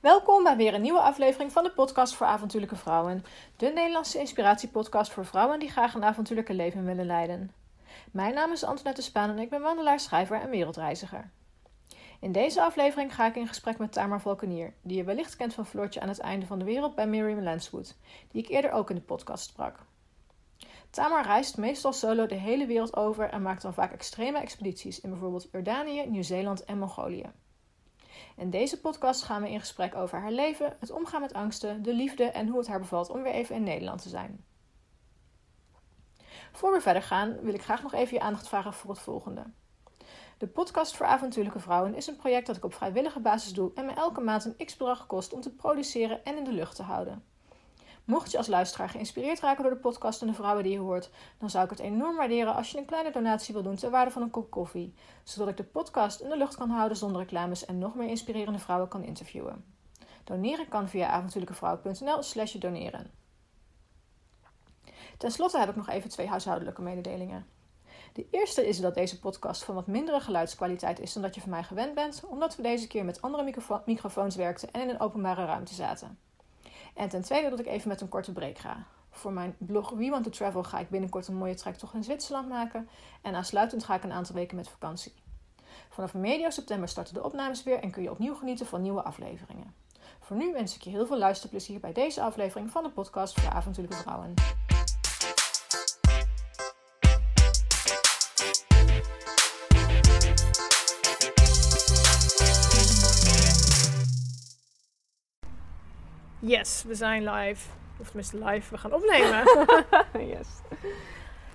Welkom bij weer een nieuwe aflevering van de podcast voor avontuurlijke vrouwen. De Nederlandse inspiratiepodcast voor vrouwen die graag een avontuurlijke leven willen leiden. Mijn naam is Antoinette Spaan en ik ben wandelaar, schrijver en wereldreiziger. In deze aflevering ga ik in gesprek met Tamar Valkenier, die je wellicht kent van Floortje aan het einde van de wereld bij Miriam Lanswood, die ik eerder ook in de podcast sprak. Tamar reist meestal solo de hele wereld over en maakt dan vaak extreme expedities in bijvoorbeeld Jordanië, Nieuw-Zeeland en Mongolië. In deze podcast gaan we in gesprek over haar leven, het omgaan met angsten, de liefde en hoe het haar bevalt om weer even in Nederland te zijn. Voor we verder gaan, wil ik graag nog even je aandacht vragen voor het volgende. De podcast voor avontuurlijke vrouwen is een project dat ik op vrijwillige basis doe en me elke maand een x-bedrag kost om te produceren en in de lucht te houden. Mocht je als luisteraar geïnspireerd raken door de podcast en de vrouwen die je hoort, dan zou ik het enorm waarderen als je een kleine donatie wil doen ter waarde van een kop koffie, zodat ik de podcast in de lucht kan houden zonder reclames en nog meer inspirerende vrouwen kan interviewen. Doneren kan via avontuurlijkevrouw.nl/slash doneren. Ten slotte heb ik nog even twee huishoudelijke mededelingen. De eerste is dat deze podcast van wat mindere geluidskwaliteit is dan dat je van mij gewend bent, omdat we deze keer met andere microfo microfoons werkten en in een openbare ruimte zaten. En ten tweede dat ik even met een korte break ga. Voor mijn blog We Want to Travel ga ik binnenkort een mooie trektocht in Zwitserland maken. En aansluitend ga ik een aantal weken met vakantie. Vanaf medio september starten de opnames weer en kun je opnieuw genieten van nieuwe afleveringen. Voor nu wens ik je heel veel luisterplezier bij deze aflevering van de podcast voor avontuurlijke vrouwen. Yes, we zijn live. Of tenminste live, we gaan opnemen. yes.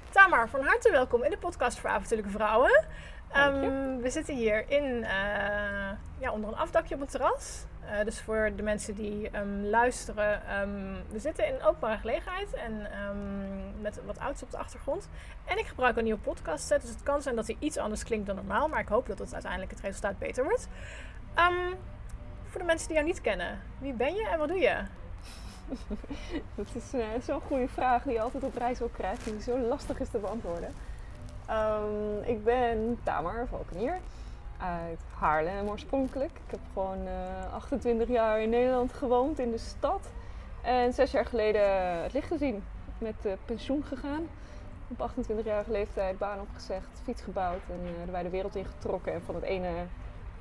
Tamar, van harte welkom in de podcast voor avontuurlijke vrouwen. Ehm, we zitten hier in, eh, ja, onder een afdakje op een terras. Eh, dus voor de mensen die ehm, luisteren, ehm, we zitten in openbare gelegenheid en met wat auto's op de achtergrond. En ik gebruik een nieuwe podcast set, dus het kan zijn dat hij iets anders klinkt dan normaal, maar ik hoop dat het uiteindelijk het resultaat beter wordt. Voor de mensen die jou niet kennen, wie ben je en wat doe je? Dat is eh, zo'n goede vraag die je altijd op reis ook krijgt en die zo lastig is te beantwoorden. Ehm, ik ben Tamar Valkenier uit Haarlem oorspronkelijk. Ik heb gewoon eh, 28 jaar in Nederland gewoond in de stad. En zes jaar geleden het licht gezien. Met eh, pensioen gegaan. Op 28-jarige leeftijd baan opgezegd, fiets gebouwd en eh, de wereld ingetrokken. En van het ene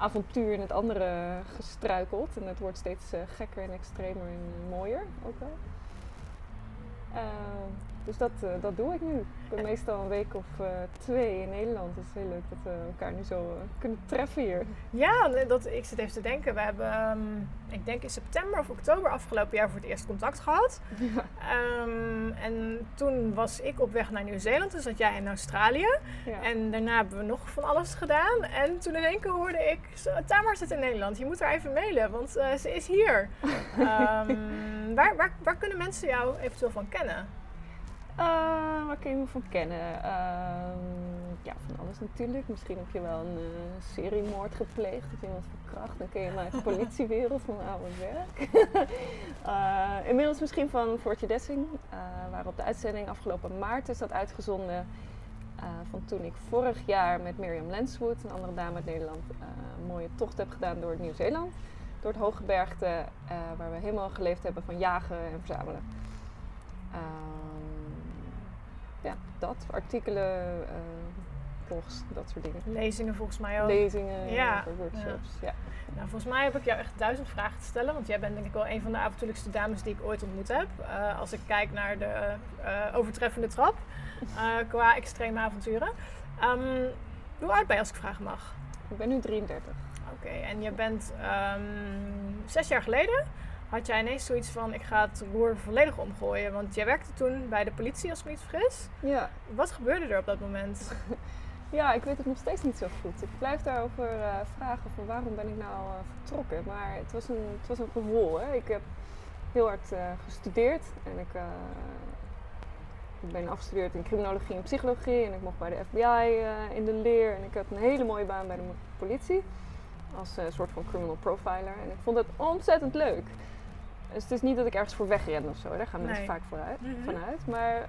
avontuur in het andere gestruikeld. En het wordt steeds eh, gekker en extremer en mooier ook wel. Dus dat, eh, dat doe ik nu. Ik ben meestal een week of eh, twee in Nederland. Het is heel leuk dat we elkaar nu zo eh, kunnen treffen hier. Ja, dat, ik zit even te denken. We hebben, ehm, ik denk in september of oktober afgelopen jaar voor het eerst contact gehad. Ehm, en toen was ik op weg naar Nieuw-Zeeland, dus zat jij in Australië. Ja. En daarna hebben we nog van alles gedaan. En toen in één keer hoorde ik, Tamar zit in Nederland, je moet haar even mailen, want ze is hier. Ehm, waar, waar, waar kunnen mensen jou eventueel van kennen? Eh, waar kun je me van kennen? Ehm, ja, van alles natuurlijk. Misschien heb je wel een eh, seriemoord gepleegd of iemand verkracht. Dan ken je me uit de politiewereld van oude werk. Eh, inmiddels misschien van Fortje Dessing. eh waar op de uitzending afgelopen maart is dat uitgezonden. van toen ik vorig jaar met Miriam Lanswood, een andere dame uit Nederland, een mooie tocht heb gedaan door Nieuw-Zeeland. Door het hooggebergte, waar we helemaal geleefd hebben van jagen en verzamelen. Ja, dat. Artikelen, eh, blogs, dat soort dingen. Lezingen volgens mij ook. Lezingen, Ja, workshops. Ja. Nou, volgens mij heb ik jou echt duizend vragen te stellen. Want jij bent denk ik wel een van de avontuurlijkste dames die ik ooit ontmoet heb. Eh, als ik kijk naar de eh, overtreffende trap qua extreme avonturen. Ehm, hoe oud ben je als ik vragen mag? Ik ben nu 33. Oké, en je bent ehm, zes jaar geleden had jij ineens zoiets van ik ga het roer volledig omgooien. Want jij werkte toen bij de politie als ik me niet vergis. Ja. Wat gebeurde er op dat moment? ja, ik weet het nog steeds niet zo goed. Ik blijf daarover eh, vragen van waarom ben ik nou eh, vertrokken. Maar het was een, het was een gevoel. Hè. Ik heb heel hard eh, gestudeerd en ik, ik ben afgestudeerd in criminologie en psychologie. En ik mocht bij de FBI in de leer. En ik had een hele mooie baan bij de politie. Als eh, soort van criminal profiler. En ik vond het ontzettend leuk. Dus het is niet dat ik ergens voor wegren of zo. Daar gaan mensen Nee. vaak vooruit, Mhm. vanuit. Maar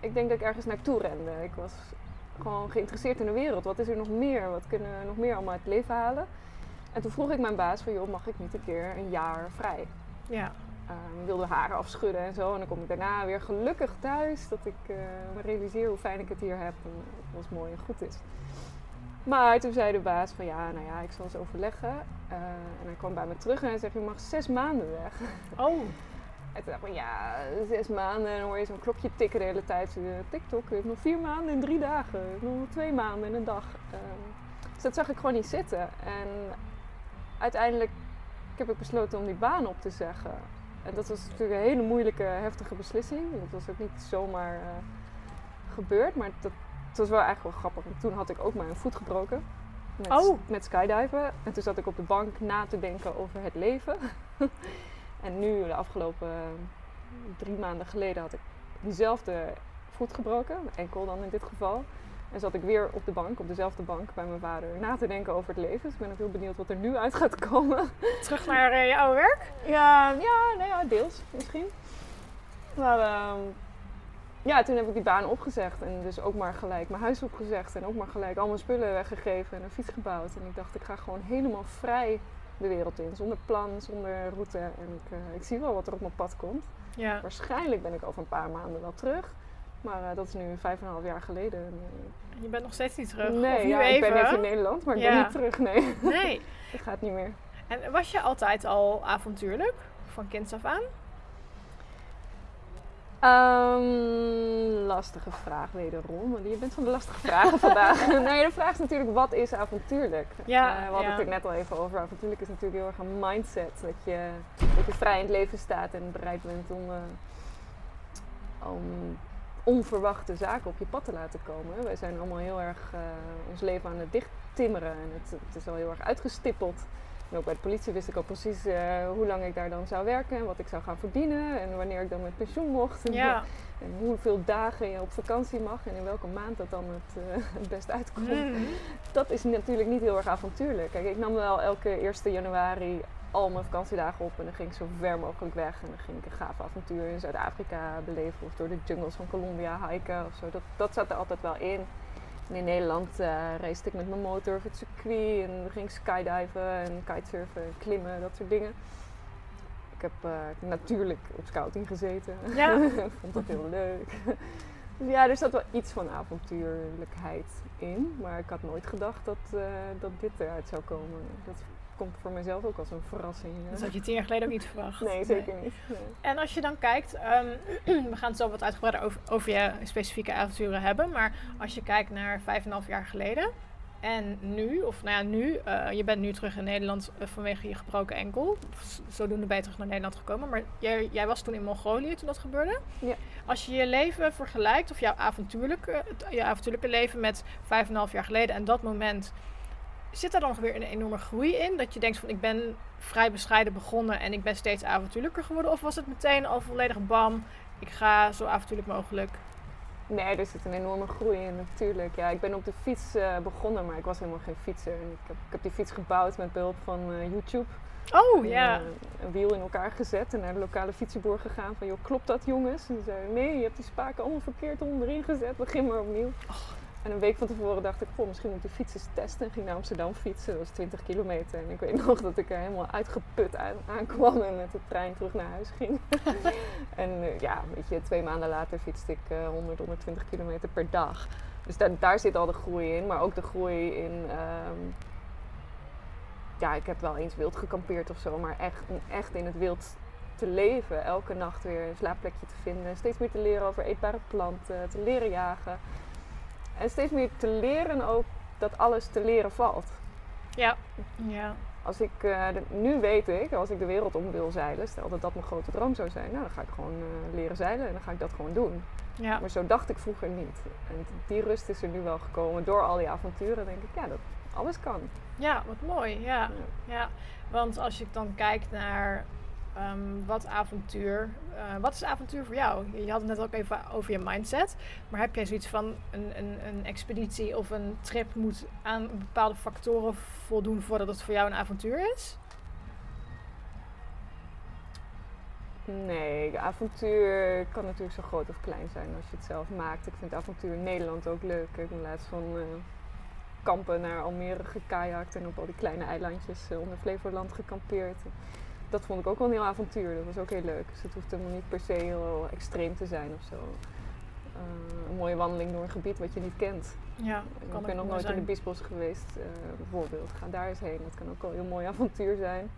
ik denk dat ik ergens naartoe rende. Ik was gewoon geïnteresseerd in de wereld. Wat is er nog meer? Wat kunnen we nog meer allemaal uit het leven halen? En toen vroeg ik mijn baas van, joh, mag ik niet een keer een jaar vrij? Ja. Um, wilde haren afschudden en zo. En dan kom ik daarna weer gelukkig thuis. Dat ik uh, me realiseer hoe fijn ik het hier heb. En het mooi en goed is. Maar toen zei de baas van ja, nou ja, ik zal eens overleggen. Uh, en hij kwam bij me terug en hij zegt, je mag zes maanden weg. Oh. En toen dacht ik, ja, zes maanden. En dan hoor je zo'n klokje tikken de hele tijd. TikTok heeft nog vier maanden in drie dagen. Nog twee maanden in een dag. Uh, dus dat zag ik gewoon niet zitten. En uiteindelijk heb ik besloten om die baan op te zeggen. En dat was natuurlijk een hele moeilijke, heftige beslissing. Dat was ook niet zomaar uh, gebeurd. Maar dat, het was wel eigenlijk wel grappig. toen had ik ook mijn voet gebroken. Met, oh. met skydiven. En toen zat ik op de bank na te denken over het leven. en nu, de afgelopen drie maanden geleden, had ik diezelfde voet gebroken. Enkel dan in dit geval. En zat ik weer op de bank, op dezelfde bank bij mijn vader, na te denken over het leven. Dus ik ben ook heel benieuwd wat er nu uit gaat komen. Terug naar uh, je oude werk? Ja, ja, nou ja, deels misschien. Maar uh, ja, toen heb ik die baan opgezegd en dus ook maar gelijk mijn huis opgezegd en ook maar gelijk al mijn spullen weggegeven en een fiets gebouwd. En ik dacht, ik ga gewoon helemaal vrij de wereld in, zonder plan, zonder route. En ik, uh, ik zie wel wat er op mijn pad komt. Ja. Waarschijnlijk ben ik over een paar maanden wel terug. Maar uh, dat is nu vijf en een half jaar geleden. Uh, je bent nog steeds niet terug? Nee, of ja, ik ben even in Nederland, maar ik ja. ben niet terug. Nee, nee. dat gaat niet meer. En was je altijd al avontuurlijk? Van kinds af aan? Um, lastige vraag wederom. Je bent van de lastige vragen vandaag. nee, de vraag is natuurlijk wat is avontuurlijk? Ja, uh, we hadden ja. het net al even over. Avontuurlijk is natuurlijk heel erg een mindset. Dat je, dat je vrij in het leven staat en bereid bent om, uh, om onverwachte zaken op je pad te laten komen. Wij zijn allemaal heel erg uh, ons leven aan het dichttimmeren. En het, het is al heel erg uitgestippeld. En ook bij de politie wist ik al precies uh, hoe lang ik daar dan zou werken en wat ik zou gaan verdienen en wanneer ik dan met pensioen mocht. En, Ja. en hoeveel dagen je op vakantie mag en in welke maand dat dan het, uh, het best uitkomt. Mm. Dat is natuurlijk niet heel erg avontuurlijk. Kijk, ik nam wel elke 1 januari al mijn vakantiedagen op en dan ging ik zo ver mogelijk weg. En dan ging ik een gaaf avontuur in Zuid-Afrika beleven of door de jungles van Colombia hiken of zo. Dat, dat zat er altijd wel in. En in Nederland uh, race ik met mijn motor over het circuit en ging skydiven en kitesurfen en klimmen, dat soort dingen. Ik heb uh, natuurlijk op scouting gezeten. Ja. vond dat heel leuk. dus ja, er zat wel iets van avontuurlijkheid in. Maar ik had nooit gedacht dat, uh, dat dit eruit zou komen. Dat komt voor mezelf ook als een verrassing. Dat had je tien jaar geleden ook niet verwacht. Nee, zeker niet. Nee. En als je dan kijkt, um, we gaan het zo wat uitgebreider over, over je specifieke avonturen hebben. Maar als je kijkt naar vijf en half jaar geleden en nu, of nou ja, nu, uh, je bent nu terug in Nederland uh, vanwege je gebroken enkel. Zodoende ben je terug naar Nederland gekomen. Maar jij, jij was toen in Mongolië toen dat gebeurde. Ja. Als je je leven vergelijkt, of jouw avontuurlijke, je avontuurlijke leven met vijf en half jaar geleden en dat moment zit daar dan weer een enorme groei in? Dat je denkt van ik ben vrij bescheiden begonnen en ik ben steeds avontuurlijker geworden? Of was het meteen al volledig bam, ik ga zo avontuurlijk mogelijk? Nee, er zit een enorme groei in natuurlijk. Ja, ik ben op de fiets uh, begonnen, maar ik was helemaal geen fietser. En ik, heb, ik heb die fiets gebouwd met behulp van uh, YouTube. Oh, ja. Uh, een wiel in elkaar gezet en naar de lokale fietsenboer gegaan van... joh, klopt dat jongens? En die zei, nee, je hebt die spaken allemaal verkeerd onderin gezet. Begin maar opnieuw. Oh. En een week van tevoren dacht ik, goh, misschien moet ik de fiets eens testen. En ging naar Amsterdam fietsen, dat was 20 kilometer. En ik weet nog dat ik er helemaal uitgeput aan, aankwam en met de trein terug naar huis ging. en uh, ja, weet je, twee maanden later fietste ik uh, 100, 120 kilometer per dag. Dus daar, daar zit al de groei in, maar ook de groei in... Um, ja, ik heb wel eens wild gekampeerd of zo, maar echt, echt in het wild te leven. Elke nacht weer een slaapplekje te vinden. Steeds meer te leren over eetbare planten, te leren jagen. En steeds meer te leren ook dat alles te leren valt. Ja. ja. Als ik, uh, de, nu weet ik, als ik de wereld om wil zeilen, stel dat dat mijn grote droom zou zijn, nou dan ga ik gewoon uh, leren zeilen en dan ga ik dat gewoon doen. Ja. Maar zo dacht ik vroeger niet. En die rust is er nu wel gekomen door al die avonturen, denk ik, ja, dat alles kan. Ja, wat mooi. Ja. ja. ja. Want als je dan kijkt naar Um, wat avontuur. Uh, wat is avontuur voor jou? Je had het net ook even over je mindset. Maar heb jij zoiets van een, een, een expeditie of een trip moet aan bepaalde factoren voldoen voordat het voor jou een avontuur is? Nee, avontuur kan natuurlijk zo groot of klein zijn als je het zelf maakt. Ik vind avontuur in Nederland ook leuk. Ik ben laatst van uh, kampen naar Almere gekajakt en op al die kleine eilandjes eh, onder Flevoland gekampeerd. Dat vond ik ook wel een heel avontuur. Dat was ook heel leuk. Dus het hoeft helemaal niet per se heel extreem te zijn of zo. Eh, een mooie wandeling door een gebied wat je niet kent. Ja, ik kan ben ook nog nooit in de Biesbos geweest, eh, bijvoorbeeld. Ga daar eens heen. Dat kan ook wel een heel mooi avontuur zijn.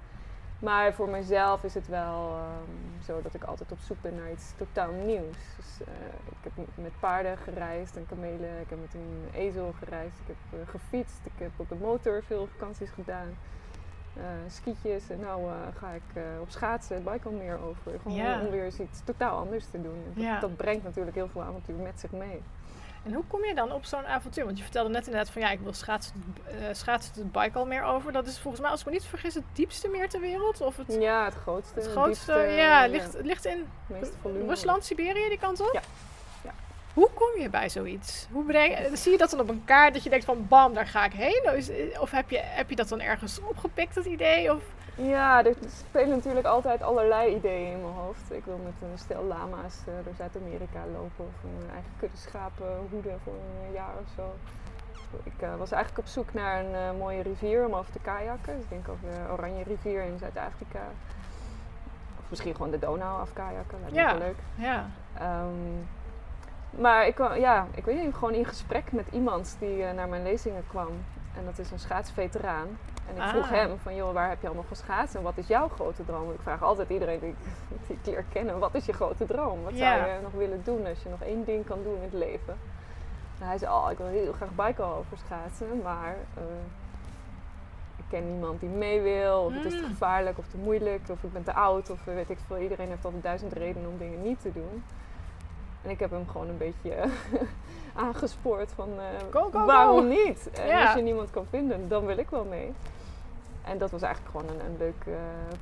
Maar voor mezelf is het wel ehm, zo dat ik altijd op zoek ben naar iets totaal nieuws. Dus, eh, ik heb met paarden gereisd en kamelen. Ik heb met een ezel gereisd. Ik heb gefietst. Ik heb op de motor veel vakanties gedaan. Eh skietjes. En nu ga ik eh, op schaatsen het Baikalmeer over. Gewoon om weer eens iets totaal anders te doen. En dat, brengt natuurlijk heel veel avontuur met zich mee. En hoe kom je dan op zo'n avontuur? Want je vertelde net inderdaad van ja, ik wil schaatsen, eh schaatsen het Baikalmeer over. Dat is volgens mij, als ik me niet vergis, het diepste meer ter wereld. Of het, Ja, het grootste. het grootste. diepste, ja, ligt, ligt in. Rusland, Siberië, die kant op? Ja. Hoe kom je bij zoiets? Hoe breng, zie je dat dan op een kaart dat je denkt van bam, daar ga ik heen? Of heb je, heb je dat dan ergens opgepikt, dat idee? Of, Ja, er spelen natuurlijk altijd allerlei ideeën in mijn hoofd. Ik wil met een stel lama's eh, door Zuid-Amerika lopen of een eigen kudde schapen hoeden voor een jaar of zo. Ik eh, was eigenlijk op zoek naar een eh, mooie rivier om over te kajakken. Dus ik denk over de Oranje rivier in Zuid-Afrika. Of misschien gewoon de Donau afkajakken, lijkt me Ja. wel leuk. ja. Ehm, maar ik ja, ik weet niet, gewoon in gesprek met iemand die eh, naar mijn lezingen kwam. En dat is een schaatsveteraan. En ik vroeg Ah. hem van, joh, waar heb je allemaal geschaatst en wat is jouw grote droom? Ik vraag altijd iedereen die ik, die ik leer kennen, wat is je grote droom? Wat zou je nog willen doen als je nog één ding kan doen in het leven? En hij zei, oh, ik wil heel graag over schaatsen, maar eh, ik ken niemand die mee wil. Of het is te Mm. gevaarlijk of te moeilijk of ik ben te oud of weet ik veel. Iedereen heeft altijd duizend redenen om dingen niet te doen. En ik heb hem gewoon een beetje aangespoord van eh, Go, go, waarom niet? En Ja. als je niemand kan vinden, dan wil ik wel mee. En dat was eigenlijk gewoon een, een leuk eh,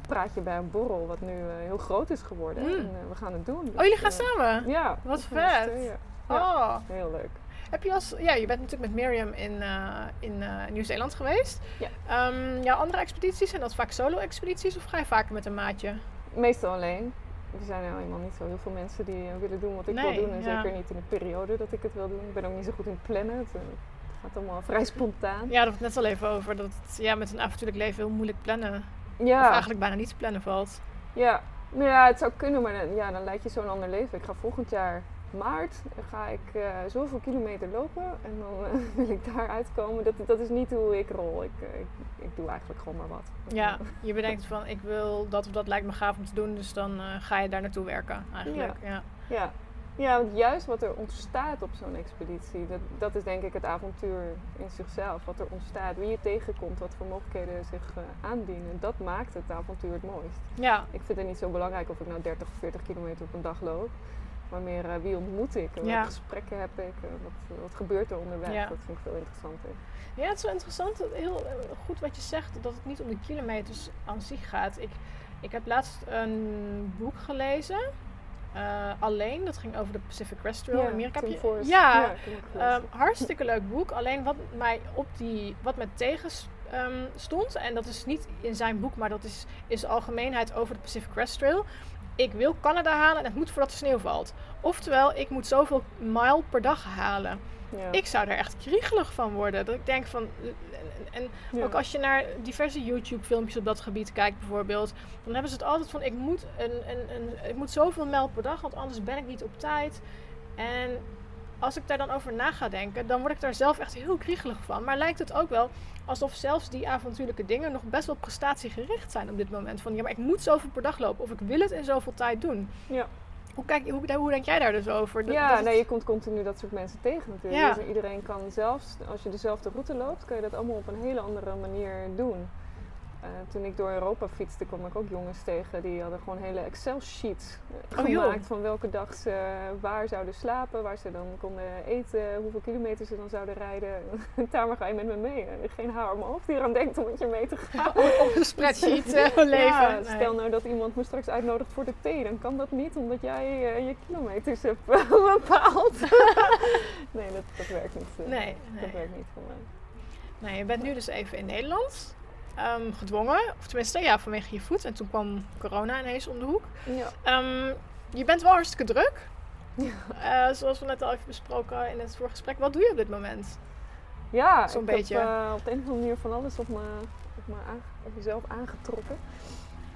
praatje bij een borrel, wat nu eh, heel groot is geworden. Mm. En eh, we gaan het doen. Oh, jullie Dus, gaan eh, samen? Ja. Wat gaan vet. tweeën. Oh. Heel leuk. Heb je als, ja, je bent natuurlijk met Miriam in, eh, in eh, Nieuw-Zeeland geweest. Ja. Ehm, jouw andere expedities, zijn dat vaak solo-expedities of ga je vaker met een maatje? Meestal alleen. Er zijn nou eenmaal niet zo heel veel mensen die willen doen wat ik Nee, wil doen. En ja. zeker niet in de periode dat ik het wil doen. Ik ben ook niet zo goed in plannen. Het, eh, gaat allemaal vrij spontaan. Ja, daar had het net al even over. Dat het ja, met een avontuurlijk leven heel moeilijk plannen. Of Ja, eigenlijk bijna niet te plannen valt. ja. Nou ja, het zou kunnen, maar dan, ja, dan leid je zo'n ander leven. Ik ga volgend jaar maart ga ik eh, zoveel kilometer lopen en dan eh, wil ik daar uitkomen. Dat, dat is niet hoe ik rol. Ik, eh, ik, ik doe eigenlijk gewoon maar wat. Ja, je bedenkt van ik wil dat of dat lijkt me gaaf om te doen. Dus dan ga je daar naartoe werken eigenlijk. Ja. Ja. ja, want juist wat er ontstaat op zo'n expeditie, dat, dat is denk ik het avontuur in zichzelf. Wat er ontstaat, wie je tegenkomt, wat voor mogelijkheden zich aandienen. Dat maakt het avontuur het mooist. ja. Ik vind het niet zo belangrijk of ik nou 30 of 40 kilometer op een dag loop. Maar meer eh, wie ontmoet ik, en Ja. welke gesprekken heb ik, en wat, wat gebeurt er onderweg. Ja. Dat vind ik veel interessanter. Ja, het is wel interessant. Heel eh, goed wat je zegt, dat het niet om de kilometers aan zich gaat. Ik, ik heb laatst een boek gelezen. eh, alleen, dat ging over de Pacific Crest Trail in Amerika. Heb je- ja. Ehm, hartstikke leuk boek. Alleen wat mij op die, wat me tegen ehm, stond, en dat is niet in zijn boek, maar dat is in zijn algemeenheid over de Pacific Crest Trail. Ik wil Canada halen en het moet voordat de sneeuw valt. Oftewel, ik moet zoveel mile per dag halen. ja. Ik zou er echt kriegelig van worden. Dat ik denk van. En, en Ja. ook als je naar diverse YouTube-filmpjes op dat gebied kijkt, bijvoorbeeld, dan hebben ze het altijd van: ik moet, een, een, een, ik moet zoveel mijl per dag, want anders ben ik niet op tijd. En als ik daar dan over na ga denken, dan word ik daar zelf echt heel kriegelig van. Maar lijkt het ook wel alsof zelfs die avontuurlijke dingen nog best wel prestatiegericht zijn op dit moment. Van ja, maar ik moet zoveel per dag lopen of ik wil het in zoveel tijd doen. Ja. Hoe, kijk, hoe, hoe denk jij daar dus over? Dat- ja, dat het- nee, je komt continu dat soort mensen tegen natuurlijk. Ja. Dus iedereen kan zelfs, als je dezelfde route loopt, kan je dat allemaal op een hele andere manier doen. Eh, toen ik door Europa fietste, kwam ik ook jongens tegen die hadden gewoon hele Excel-sheets eh, Oh, joh. gemaakt van welke dag ze waar zouden slapen, waar ze dan konden eten, hoeveel kilometer ze dan zouden rijden. Daar ga je met me mee. Eh, Geen haar op mijn hoofd die eraan denkt om met je mee te gaan. op een spreadsheet eh, leven. Ja, stel nou dat iemand me straks uitnodigt voor de thee, dan kan dat niet omdat jij eh, je kilometers hebt bepaald. nee, dat, dat werkt niet. eh, Nee, Dat nee. werkt niet voor mij. nee, je bent nu dus even in Nederland. Ehm, gedwongen, of tenminste ja, vanwege je voet. En toen kwam corona ineens om de hoek. Ja. Ehm, je bent wel hartstikke druk. Ja. Eh, zoals we net al even besproken in het vorige gesprek. Wat doe je op dit moment? Ja, Zo'n ik beetje. heb eh, op de een of andere manier van alles op, me, op, me aan, op mezelf aangetrokken.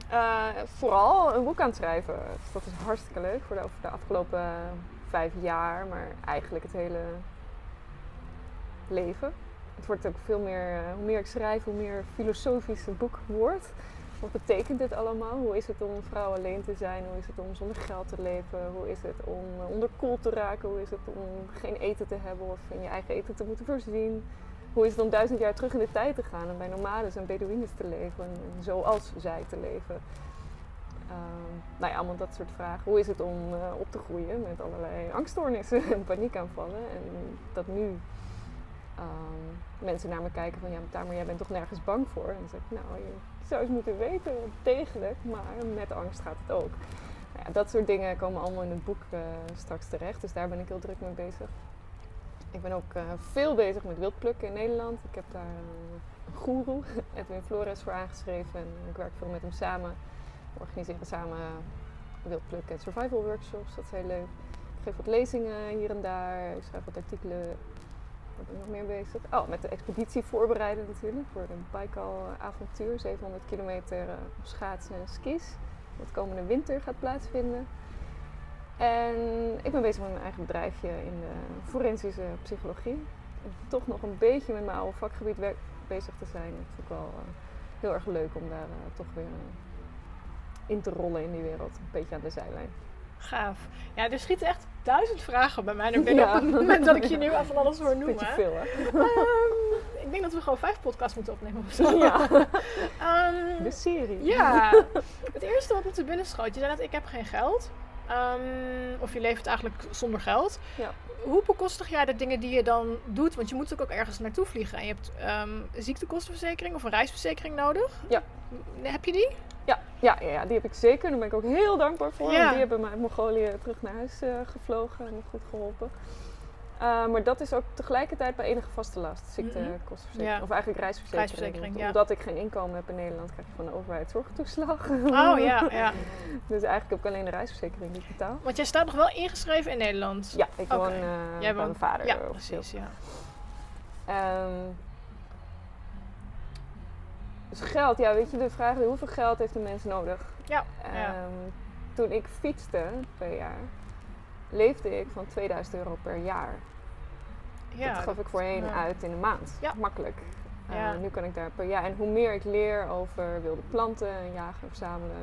Eh, vooral een boek aan het schrijven. Dus dat is hartstikke leuk voor de, over de afgelopen vijf jaar, maar eigenlijk het hele leven. Het wordt ook veel meer, eh, hoe meer ik schrijf, hoe meer filosofisch het boek wordt. Wat betekent dit allemaal? Hoe is het om vrouw alleen te zijn? Hoe is het om zonder geld te leven? Hoe is het om eh, onderkoeld te raken? Hoe is het om geen eten te hebben of in je eigen eten te moeten voorzien? Hoe is het om duizend jaar terug in de tijd te gaan en bij nomades en Bedouines te leven en, en zoals zij te leven? Ehm, nou ja, allemaal dat soort vragen. Hoe is het om eh, op te groeien met allerlei angststoornissen en paniekaanvallen? En dat nu ehm, mensen naar me kijken van ja, maar jij bent toch nergens bang voor? En dan zeg ik, nou, je zou eens moeten weten, degelijk, maar met angst gaat het ook. Nou ja, dat soort dingen komen allemaal in het boek eh, straks terecht, dus daar ben ik heel druk mee bezig. Ik ben ook eh, veel bezig met wildplukken in Nederland. Ik heb daar eh, een goeroe, Edwin Flores, voor aangeschreven en ik werk veel met hem samen. We organiseren samen wildplukken en survival workshops, dat is heel leuk. Ik geef wat lezingen hier en daar, ik schrijf wat artikelen ben ik nog meer bezig? Oh, met de expeditie voorbereiden natuurlijk voor de Baikal-avontuur. 700 kilometer eh, op schaatsen en skis. Wat komende winter gaat plaatsvinden. En ik ben bezig met mijn eigen bedrijfje in de forensische psychologie. En toch nog een beetje met mijn oude vakgebied bezig te zijn. Dat vind ik wel eh, heel erg leuk om daar eh, toch weer in te rollen in die wereld. Een beetje aan de zijlijn. Gaaf. Ja, er schieten echt duizend vragen bij mij naar binnen Ja. op het moment dat ik je nu van alles hoor noemen. Beetje veel hè? Ehm, ik denk dat we gewoon vijf podcasts moeten opnemen of zo. Ja, Ehm, de serie. ja, het eerste wat me te binnen schoot. Je zei net, ik heb geen geld. Ehm, of je leeft eigenlijk zonder geld. Ja. Hoe bekostig jij de dingen die je dan doet? Want je moet ook, ook ergens naartoe vliegen. En je hebt een ziektekostenverzekering of een reisverzekering nodig. Ja. Heb je die? Ja, ja, ja, ja, die heb ik zeker. Daar ben ik ook heel dankbaar voor. Ja. Die hebben me uit Mongolië terug naar huis eh, gevlogen en me goed geholpen. Uh, maar dat is ook tegelijkertijd bij enige vaste last. Ziektekostenverzekering. Ja. Of eigenlijk reisverzekering. Reisverzekering, Want ja. Omdat ik geen inkomen heb in Nederland, krijg je van de overheid zorgtoeslag. Oh ja, ja. Dus eigenlijk heb ik alleen de reisverzekering die ik betaal. Want jij staat nog wel ingeschreven in Nederland. Ja, ik woon eh, bij mijn vader. Ja, precies. Ja. Ehm, dus geld, ja, weet je, de vraag is hoeveel geld heeft een mens nodig? Ja, ja. Ehm, Toen ik fietste, twee jaar, leefde ik van 2000 euro per jaar. ja, dat gaf ik voorheen ja. uit in een maand. Ja. Makkelijk. Eh, Ja. nu kan ik daar per jaar. En hoe meer ik leer over wilde planten en jagen, verzamelen,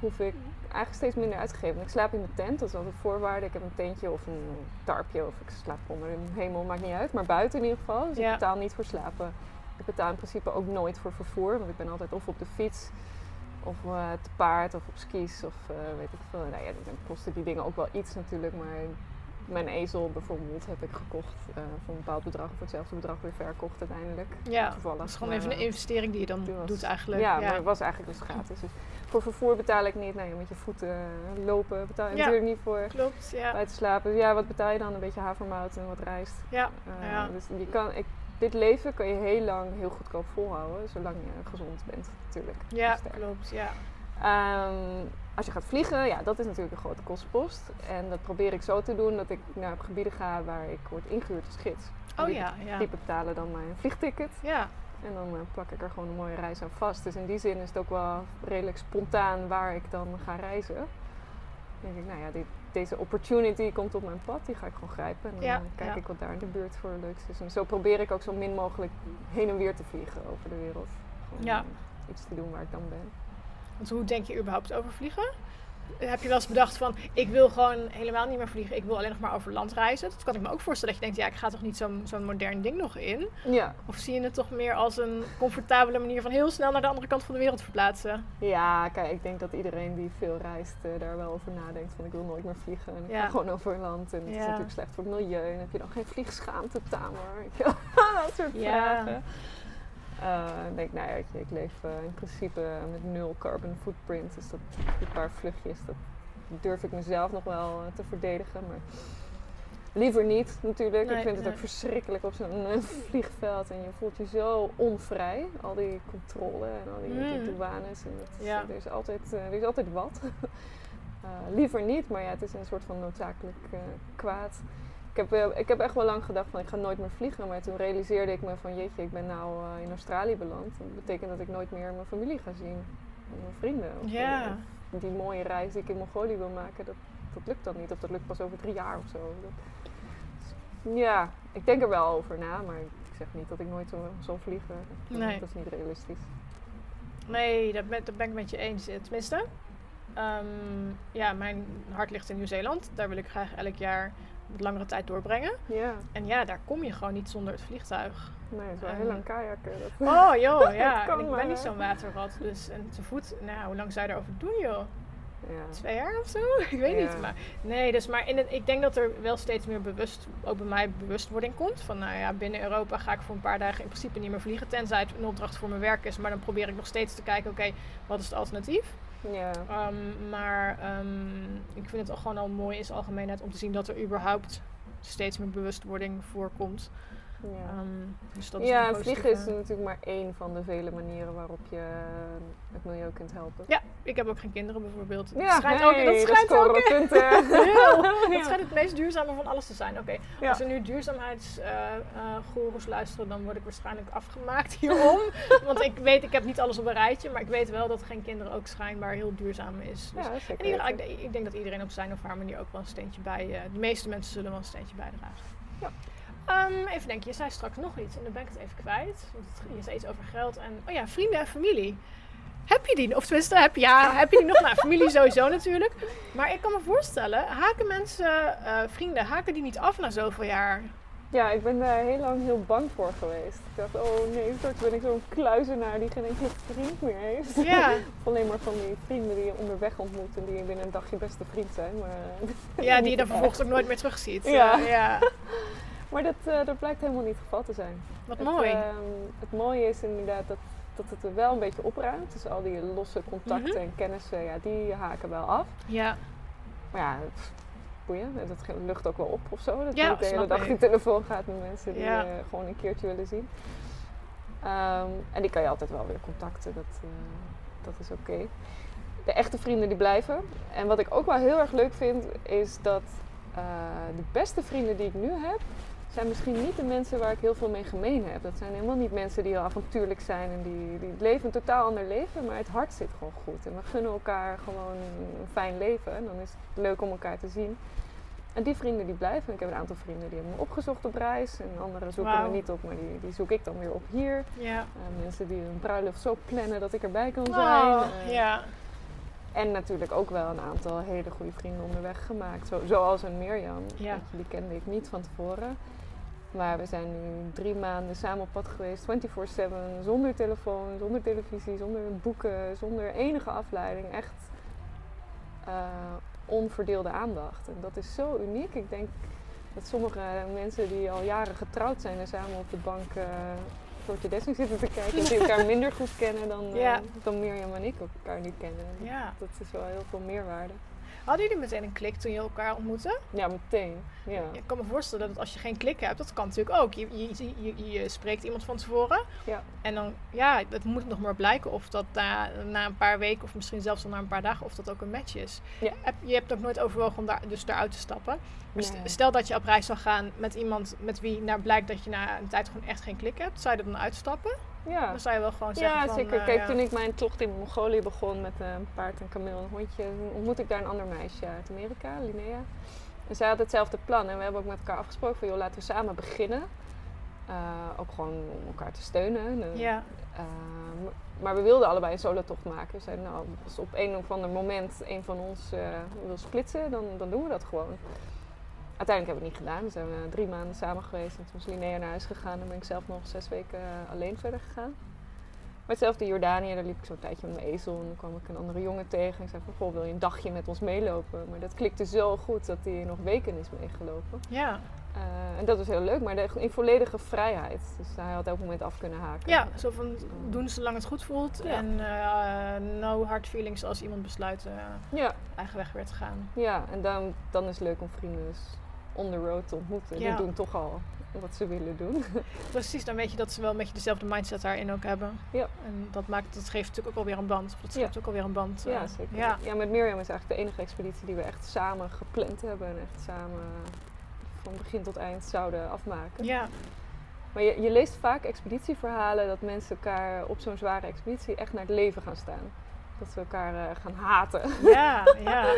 hoef ik eigenlijk steeds minder uit te geven. Ik slaap in mijn tent, dat is altijd voorwaarde. Ik heb een tentje of een tarpje of ik slaap onder een hemel, maakt niet uit. Maar buiten in ieder geval. Dus Ja. ik betaal niet voor slapen. Ik betaal in principe ook nooit voor vervoer, want ik ben altijd of op de fiets of eh, te paard of op skis of eh, weet ik veel. Nou ja, dan kosten die dingen ook wel iets natuurlijk, maar mijn ezel bijvoorbeeld heb ik gekocht eh, voor een bepaald bedrag, voor hetzelfde bedrag weer verkocht uiteindelijk. Ja, Toevallig. dat is gewoon maar, even een investering die je dan die was- doet eigenlijk. ja, maar het was eigenlijk dus gratis. Dus voor vervoer betaal ik niet. Nou ja, met je voeten lopen betaal je Ja. natuurlijk niet voor. Klopt, ja. Buiten slapen. Dus ja, wat betaal je dan? Een beetje havermout en wat rijst. Ja, ja. Dus je kan, ik, dit leven kan je heel lang heel goedkoop volhouden, zolang je gezond bent natuurlijk. ja Sterk. klopt, ja. Ehm, als je gaat vliegen, ja, dat is natuurlijk een grote kostenpost. En dat probeer ik zo te doen dat ik naar gebieden ga waar ik word ingehuurd als gids. Oh die, ja, ja. Die betalen dan mijn vliegticket. Ja, En dan eh, plak ik er gewoon een mooie reis aan vast. Dus in die zin is het ook wel redelijk spontaan waar ik dan ga reizen. Dan denk ik, nou ja, dit, deze opportunity komt op mijn pad, die ga ik gewoon grijpen. En dan Ja, kijk ja. ik wat daar in de buurt voor leuks is. En zo probeer ik ook zo min mogelijk heen en weer te vliegen over de wereld. Gewoon Ja. iets te doen waar ik dan ben. want hoe denk je überhaupt over vliegen? Heb je wel eens bedacht van, ik wil gewoon helemaal niet meer vliegen, ik wil alleen nog maar over land reizen? Dat kan ik me ook voorstellen dat je denkt, ja, ik ga toch niet zo'n zo'n modern ding nog in? Ja, Of zie je het toch meer als een comfortabele manier van heel snel naar de andere kant van de wereld verplaatsen? ja, kijk, ik denk dat iedereen die veel reist eh, daar wel over nadenkt. Van ik wil nooit meer vliegen en ik Ja. ga gewoon over land. En het is natuurlijk slecht voor het milieu. En heb je dan geen vliegschaamte, Tamer? Dat soort Ja. vragen. Eh, ik denk, nou ja, ik leef eh, in principe met nul carbon footprint. Dus dat die paar vluchtjes, dat durf ik mezelf nog wel eh, te verdedigen. Maar liever niet natuurlijk. Nee, ik vind het ook verschrikkelijk op zo'n vliegveld. En je voelt je zo onvrij. Al die controle en al die, die Mm. douanes. En dat is, er, is altijd, er is altijd wat. Liever niet, maar ja, het is een soort van noodzakelijk kwaad. Ik heb, eh, ik heb echt wel lang gedacht van ik ga nooit meer vliegen. Maar toen realiseerde ik me van jeetje, ik ben nou eh, in Australië beland. Dat betekent dat ik nooit meer mijn familie ga zien. En mijn vrienden. Of, eh, die mooie reis die ik in Mongolië wil maken, dat, dat lukt dan niet. Of dat lukt pas over drie jaar of zo. Dat- dus, ja, ik denk er wel over na. Maar ik zeg niet dat ik nooit zo- zal vliegen. Dat, Nee. dat is niet realistisch. Nee, dat ben, dat ben ik met je eens. Tenminste, ehm, ja, mijn hart ligt in Nieuw-Zeeland. Daar wil ik graag elk jaar langere tijd doorbrengen. Ja, En ja, daar kom je gewoon niet zonder het vliegtuig. nee, het is wel En- heel lang kajakken. Dat, Oh joh, ja. En ik ben niet zo'n waterrat. Dus en te voet, nou, hoe lang zou je erover doen joh? ja. Twee jaar of zo? Ik weet Ja. niet. Maar nee, dus maar in het, ik denk dat er wel steeds meer bewust, ook bij mij bewustwording komt. Van nou ja, binnen Europa ga ik voor een paar dagen in principe niet meer vliegen. Tenzij het een opdracht voor mijn werk is. Maar dan probeer ik nog steeds te kijken, oké, wat is het alternatief? Ehm, maar ehm, ik vind het al gewoon al mooi in zijn algemeenheid om te zien dat er überhaupt steeds meer bewustwording voorkomt. Ja. Dus dat is ja, en vliegen is natuurlijk maar één van de vele manieren waarop je eh, het milieu kunt helpen. Ja, ik heb ook geen kinderen bijvoorbeeld. Ja, dat schijnt ook, dat schijnt ook punten. heel. Ja. Dat schijnt het meest duurzame van alles te zijn. Oké, Ja. als er nu duurzaamheidsgoeroes luisteren, dan word ik waarschijnlijk afgemaakt hierom. Want ik weet, ik heb niet alles op een rijtje, maar ik weet wel dat geen kinderen ook schijnbaar heel duurzaam is. Dus Ja, en zeker. ieder- weten. ik, ik denk dat iedereen op zijn of haar manier ook wel een steentje bij. eh, de meeste mensen zullen wel een steentje bijdragen. Ja. Ehm, even denken, je zei straks nog iets en dan ben ik het even kwijt. Want het, je zei iets over geld en. Oh ja, vrienden en familie. Heb je die? Of tenminste, heb, ja, heb je die nog? Nou, familie sowieso natuurlijk. Maar ik kan me voorstellen, haken mensen, eh, vrienden, haken die niet af na zoveel jaar? Ja, ik ben daar heel lang heel bang voor geweest. Ik dacht, oh nee, straks ben ik zo'n kluizenaar die geen enkele vriend meer heeft. Ja, Of alleen maar van die vrienden die je onderweg ontmoet en die binnen een dag je beste vriend zijn. Maar, ja die je dan vervolgens ook nooit meer terugziet. Ja. Ja. Maar dat, eh, dat blijkt helemaal niet het geval te zijn. Wat Het, mooi. ehm, het mooie is inderdaad dat, dat het er wel een beetje opruimt. Dus al die losse contacten Mhm. en kennissen, ja, die haken wel af. ja. Maar ja, pff, boeien. Dat lucht ook wel op of zo. Dat Ja, niet de hele dag je telefoon gaat met mensen die Ja. je gewoon een keertje willen zien. Ehm, en die kan je altijd wel weer contacten. Dat, eh, dat is oké. De echte vrienden die blijven. En wat ik ook wel heel erg leuk vind, is dat eh, de beste vrienden die ik nu heb, zijn misschien niet de mensen waar ik heel veel mee gemeen heb. Dat zijn helemaal niet mensen die heel avontuurlijk zijn en die, die leven een totaal ander leven, maar het hart zit gewoon goed. En we gunnen elkaar gewoon een fijn leven. En dan is het leuk om elkaar te zien. En die vrienden die blijven. Ik heb een aantal vrienden die hebben me opgezocht op reis. En anderen zoeken me niet op, maar die, die zoek ik dan weer op hier. Eh, mensen die hun bruiloft zo plannen dat ik erbij kan zijn. Eh. En natuurlijk ook wel een aantal hele goede vrienden onderweg gemaakt. Zo, zoals een Mirjam. Die kende ik niet van tevoren. Maar we zijn nu drie maanden samen op pad geweest, 24-7, zonder telefoon, zonder televisie, zonder boeken, zonder enige afleiding. Echt eh, onverdeelde aandacht. En dat is zo uniek. Ik denk dat sommige mensen die al jaren getrouwd zijn en samen op de bank eh voor Tedesking zitten te kijken, dat die elkaar minder goed kennen dan, eh, Ja. dan Mirjam en ik elkaar nu kennen. Ja. Dat is wel heel veel meerwaarde. Hadden jullie meteen een klik toen je elkaar ontmoette? Ja, meteen. Ja. Ik kan me voorstellen dat als je geen klik hebt, dat kan natuurlijk ook. Je, je, je, je- spreekt iemand van tevoren. Ja. En dan, ja, het moet nog maar blijken of dat na, na een paar weken of misschien zelfs al na een paar dagen, of dat ook een match is. Ja. Je hebt ook nooit overwogen om daar, dus eruit te stappen. Maar st- Nee. stel dat je op reis zou gaan met iemand met wie nou blijkt dat je na een tijd gewoon echt geen klik hebt. Zou je er dan uitstappen? Ja. Dan je wel gewoon zeggen Ja, van... zeker. eh, Kijk, ja. toen ik mijn tocht in Mongolië begon met eh, een paard, een kameel en een hondje, ontmoette ik daar een ander meisje uit Amerika, Linnea. En zij had hetzelfde plan en we hebben ook met elkaar afgesproken van, joh, laten we samen beginnen. Eh, ook gewoon om elkaar te steunen. Eh, Ja, Ehm, maar we wilden allebei een solotocht maken. We zeiden, nou, als op een of ander moment een van ons eh, wil splitsen, dan, dan doen we dat gewoon. Uiteindelijk hebben we het niet gedaan. We zijn eh, drie maanden samen geweest. En toen is Linnea naar huis gegaan. En ben ik zelf nog zes weken eh, alleen verder gegaan. Maar hetzelfde in Jordanië, daar liep ik zo'n tijdje met mijn ezel. En dan kwam ik een andere jongen tegen. Ik zei van, goh, wil je een dagje met ons meelopen? Maar dat klikte zo goed dat hij nog weken is meegelopen. ja. Eh, en dat was heel leuk, maar in volledige vrijheid. Dus hij had elk moment af kunnen haken. ja, zo van doen zolang het goed voelt. Ja. En eh, no hard feelings als iemand besluit Ja, eigen weg weer te gaan. Ja, en dan, dan is het leuk om vrienden dus on the road te ontmoeten. Ja. Die doen toch al wat ze willen doen. Precies, dan weet je dat ze wel een beetje dezelfde mindset daarin ook hebben. Ja. En dat, maakt, dat geeft natuurlijk ook alweer een band. Dat Ja. geeft ook alweer een band. ja, eh, zeker. Ja. Ja. met Mirjam is eigenlijk de enige expeditie die we echt samen gepland hebben. En echt samen van begin tot eind zouden afmaken. Ja, Maar je, je leest vaak expeditieverhalen dat mensen elkaar op zo'n zware expeditie echt naar het leven gaan staan. Dat ze elkaar eh, gaan haten. ja, ja.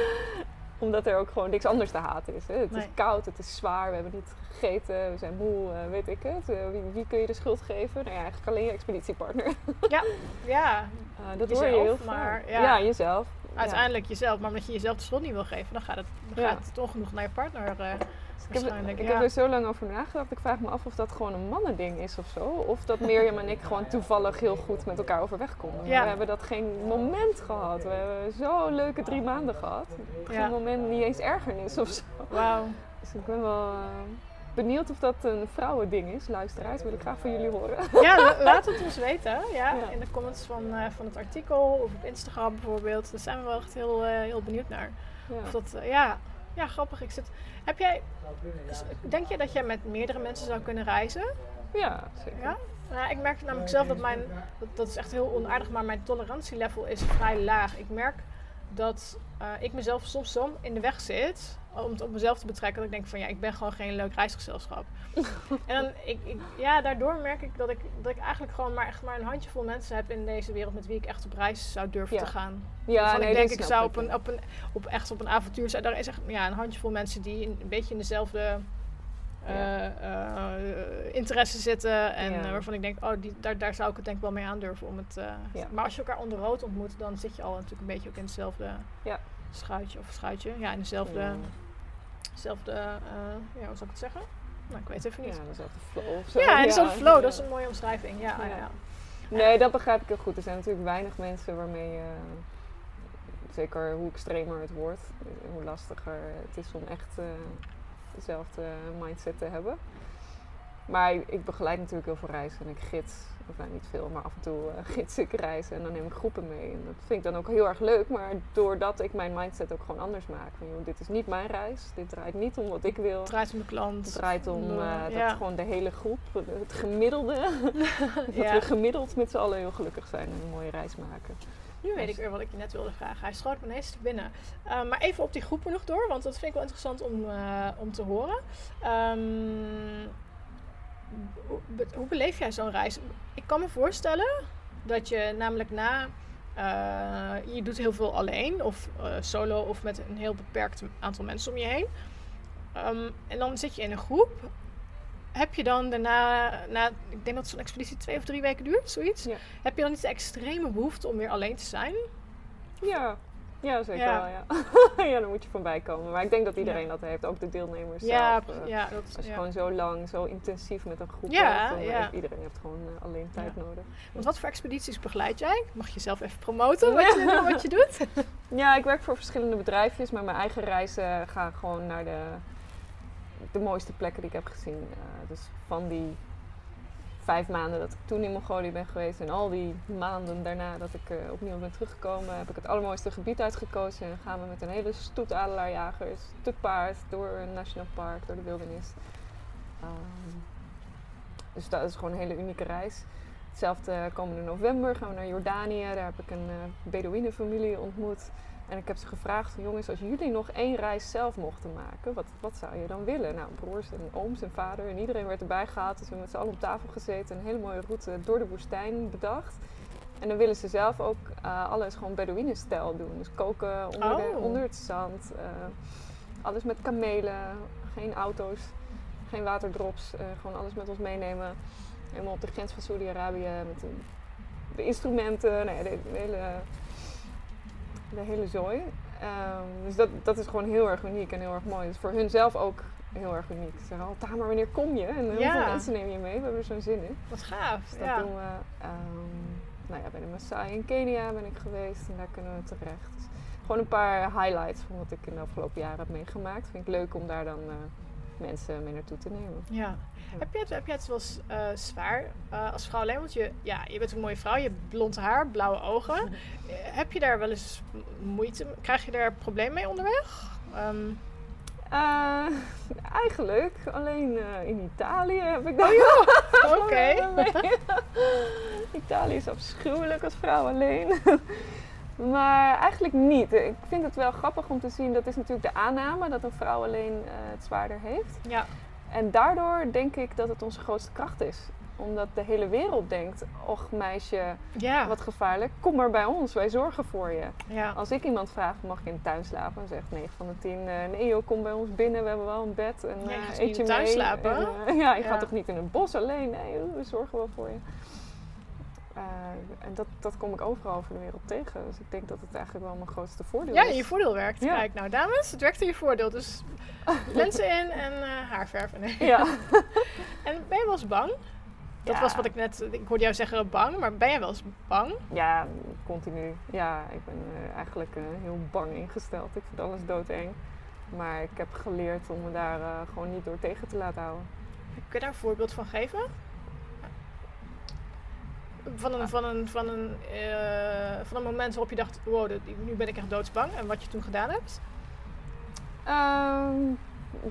Omdat er ook gewoon niks anders te haten is. Hè? Het Nee. is koud, het is zwaar, we hebben niet gegeten, we zijn moe, eh, weet ik het. Eh, wie, wie kun je de schuld geven? Nou ja, eigenlijk alleen je expeditiepartner. ja. Eh, dat hoor je Jezelf, heel maar ja. ja, jezelf. uiteindelijk jezelf. Maar omdat je jezelf de schuld niet wil geven, dan gaat het, dan Ja. gaat het ongenoeg naar je partner. Ik heb, ik ja. heb er zo lang over nagedacht. Ik vraag me af of dat gewoon een mannending is of zo. Of dat Mirjam en ik gewoon toevallig heel goed met elkaar overweg konden. Ja. We hebben dat geen moment gehad. We hebben zo'n leuke drie maanden gehad. Geen Ja. moment, niet eens ergernis of zo. Wauw. Dus ik ben wel eh, benieuwd of dat een vrouwending is. Luisteraars, wil ik graag van jullie horen. Ja, la- laat het ons weten. Ja. In de comments van, eh, van het artikel of op Instagram bijvoorbeeld. Daar zijn we wel echt heel, eh, heel benieuwd naar. Of dat, ja. Ja, grappig. Ik zit, heb jij, dus denk je dat jij met meerdere mensen zou kunnen reizen? ja, zeker. Ja? Nou, ik merk namelijk zelf dat mijn, dat, dat is echt heel onaardig, maar mijn tolerantielevel is vrij laag. Ik merk dat eh, ik mezelf soms zo in de weg zit om het op mezelf te betrekken. Dat ik denk van ja, ik ben gewoon geen leuk reisgezelschap. en dan, ik, ik, ja, daardoor merk ik dat, ik dat ik eigenlijk gewoon maar echt maar een handjevol mensen heb in deze wereld met wie ik echt op reis zou durven Ja. te gaan. Ja, nee, ik denk ik zou op een, op een, op echt op een avontuur zijn. Daar is echt ja, een handjevol mensen die een beetje in dezelfde eh, eh, interesse zitten. En Ja. eh, waarvan ik denk, oh, die, daar, daar zou ik het denk ik wel mee aandurven. Om het, Ja. Maar als je elkaar onder rood ontmoet, dan zit je al natuurlijk een beetje ook in hetzelfde Ja. schuitje. Of schuitje, ja, in dezelfde, Ja. dezelfde eh, ja, hoe zou ik het zeggen? Nou, ik weet even Ja, niet. dat is ook de flow of zo. Ja, dezelfde flow, ja. dat is een mooie omschrijving. Ja, Ja. ja. ja. Nee, dat begrijp ik heel goed. Er zijn natuurlijk weinig mensen waarmee je, zeker hoe extremer het wordt, hoe lastiger het is om echt eh, dezelfde mindset te hebben. Maar ik, ik begeleid natuurlijk heel veel reizen en ik gids, of nou niet veel, maar af en toe eh, gids ik reizen en dan neem ik groepen mee. En dat vind ik dan ook heel erg leuk, maar doordat ik mijn mindset ook gewoon anders maak. Van, joh, dit is niet mijn reis, dit draait niet om wat ik wil. Het draait om de klant. Het draait om eh, dat gewoon de hele groep, het gemiddelde, dat Ja. we gemiddeld met z'n allen heel gelukkig zijn en een mooie reis maken. Nu weet ik weer wat ik je net wilde vragen. Hij schoot me ineens te binnen. Uh, maar even op die groepen nog door, want dat vind ik wel interessant om, uh, om te horen. Um, hoe, be hoe, beleef jij zo'n reis? Ik kan me voorstellen dat je namelijk na. Uh, je doet heel veel alleen of uh, solo of met een heel beperkt aantal mensen om je heen. Um, en dan zit je in een groep. Heb je dan daarna, na, ik denk dat zo'n expeditie twee of drie weken duurt, zoiets. Ja. Heb je dan niet de extreme behoefte om weer alleen te zijn? Ja, ja zeker Ja. wel. Ja. ja, dan moet je voorbij komen. Maar ik denk dat iedereen Ja. dat heeft, ook de deelnemers Ja, zelf. eh, ja, dat, als je gewoon zo lang, zo intensief met een groep Ja, dan heeft iedereen heeft gewoon eh, alleen tijd nodig. Want wat voor expedities begeleid jij? Mag je zelf even promoten wat je, wat je doet? Ja, ik werk voor verschillende bedrijfjes, maar mijn eigen reizen gaan gewoon naar de, de mooiste plekken die ik heb gezien. Uh, dus van die vijf maanden dat ik toen in Mongolië ben geweest en al die maanden daarna dat ik uh, opnieuw ben teruggekomen, heb ik het allermooiste gebied uitgekozen. En gaan we met een hele stoet adelaarjagers te paard door een nationaal park, door de wildernis. Um, dus dat is gewoon een hele unieke reis. Hetzelfde komende november gaan we naar Jordanië. Daar heb ik een uh, Bedouinenfamilie ontmoet. En ik heb ze gevraagd van jongens, als jullie nog één reis zelf mochten maken, wat, wat zou je dan willen? Nou, broers en ooms en vader en iedereen werd erbij gehaald. Dus we hebben met z'n allen op tafel gezeten en een hele mooie route door de woestijn bedacht. En dan willen ze zelf ook uh, alles gewoon Bedouinenstijl doen. Dus koken onder, Oh. de, onder het zand. Uh, alles met kamelen, geen auto's, geen waterdrops. Uh, gewoon alles met ons meenemen. Helemaal op de grens van Saudi-Arabië met de, de instrumenten. Nee, de, de hele de hele zooi. Um, dus dat, dat is gewoon heel erg uniek en heel erg mooi. Dus voor hun zelf ook heel erg uniek. Ze zeggen altijd, maar wanneer kom je? En Ja. hoeveel mensen neem je mee? We hebben er zo'n zin in. Wat gaaf. Dus dat ja. doen we. Um, nou ja, bij de Maasai in Kenia ben ik geweest en daar kunnen we terecht. Dus gewoon een paar highlights van wat ik in de afgelopen jaren heb meegemaakt. Vind ik leuk om daar dan uh, mensen mee naartoe te nemen. Ja. Heb je het, heb je het wel uh, zwaar uh, als vrouw alleen? Want je, ja, je bent een mooie vrouw, je hebt blond haar, blauwe ogen. Heb je daar wel eens moeite Krijg je daar problemen mee onderweg? Um, eigenlijk, alleen in Italië heb ik dat. Oh ja, oké. Italië is afschuwelijk als vrouw alleen. Maar eigenlijk niet. Ik vind het wel grappig om te zien, dat is natuurlijk de aanname dat een vrouw alleen eh, het zwaarder heeft. Ja. En daardoor denk ik dat het onze grootste kracht is. Omdat de hele wereld denkt, och meisje, Ja. wat gevaarlijk, kom maar bij ons, wij zorgen voor je. Ja. Als ik iemand vraag, mag ik in de tuin slapen? Dan zegt 9 van de 10, eh, nee joh, kom bij ons binnen, we hebben wel een bed. En, Ja, je eh, gaat eet niet je in de tuin mee. slapen? En, ja, je Ja. gaat toch niet in een bos alleen? Nee, we zorgen wel voor je. Eh, en dat, dat kom ik overal over de wereld tegen. Dus ik denk dat het eigenlijk wel mijn grootste voordeel Ja, is. in je voordeel werkt. Ja. Kijk, nou dames, het werkt in je voordeel. Dus lenzen in en eh, haarverven. Nee. Ja. En ben je wel eens bang? Dat Ja. was wat ik net... Ik hoorde jou zeggen bang, maar ben je wel eens bang? ja, continu. Ja, ik ben eh, eigenlijk heel bang ingesteld. Ik vind alles doodeng. Maar ik heb geleerd om me daar gewoon niet door tegen te laten houden. Kun je daar een voorbeeld van geven? Van een, van een, van een, eh, van een moment waarop je dacht, wow, dit- nu ben ik echt doodsbang. En wat je toen gedaan hebt? Ehm,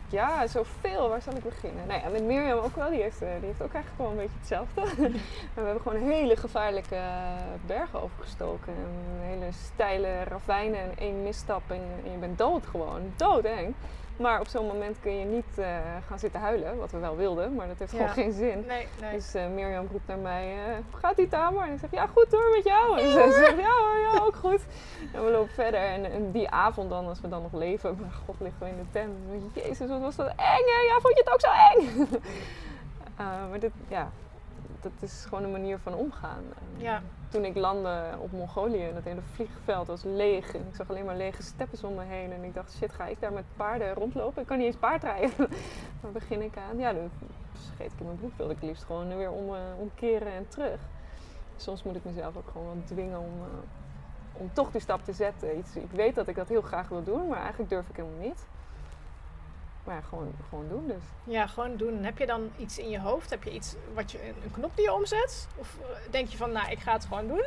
ja, zoveel. Waar zal ik beginnen? Nou ja, met Mirjam ook wel. Die heeft, eh, die heeft ook eigenlijk wel een beetje hetzelfde. we hebben gewoon hele gevaarlijke bergen overgestoken. En hele steile ravijnen en één misstap en, en je bent dood gewoon. Doodeng. Maar op zo'n moment kun je niet eh, gaan zitten huilen, wat we wel wilden. Maar dat heeft Ja. gewoon geen zin. Nee, nee. Dus eh, Mirjam roept naar mij, eh, hoe gaat die Tamer? En ik zeg, ja goed hoor, met jou. En ze zegt, ja hoor, ja ook goed. En we lopen verder. En, en die avond dan, als we dan nog leven, maar god liggen we in de tent. Jezus, wat was dat eng hè? Ja, vond je het ook zo eng? Eh, maar dit, ja, dat is gewoon een manier van omgaan. Ja. Toen ik landde op Mongolië, dat hele vliegveld was leeg. Ik zag alleen maar lege steppes om me heen. En ik dacht, shit, ga ik daar met paarden rondlopen? Ik kan niet eens paardrijden. Waar begin ik aan? Ja, dan scheet ik in mijn broek. Wilde ik liefst gewoon weer om, eh, omkeren en terug. Soms moet ik mezelf ook gewoon wel dwingen om, eh, om toch die stap te zetten. Ik weet dat ik dat heel graag wil doen, maar eigenlijk durf ik helemaal niet. Maar ja, gewoon, gewoon doen dus. Ja, gewoon doen. Heb je dan iets in je hoofd? Heb je iets wat je, een, knop die je omzet? Of eh, denk je van, nou, ik ga het gewoon doen?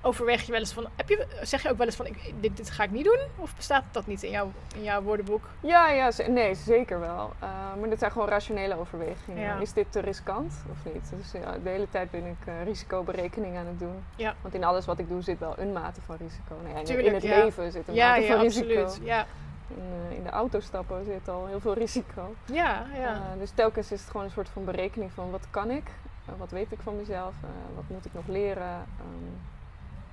Overweeg je wel eens van, heb je, zeg je ook wel eens van, ik, dit, dit ga ik niet doen? Of bestaat dat niet in jouw, in jouw woordenboek? Ja, ja nee, zeker wel. Uh, maar dit zijn gewoon rationele overwegingen. Ja. Is dit te riskant of niet? Dus ja, de hele tijd ben ik uh, risicoberekening aan het doen. Ja. Want in alles wat ik doe zit wel een mate van risico. Nou ja, in, Tuurlijk, in het leven zit een mate van risico. absoluut. Ja, In, uh, in de auto stappen zit al heel veel risico. ja, ja. Uh, dus telkens is het gewoon een soort van berekening van wat kan ik? Uh, wat weet ik van mezelf? Wat moet ik nog leren? Um,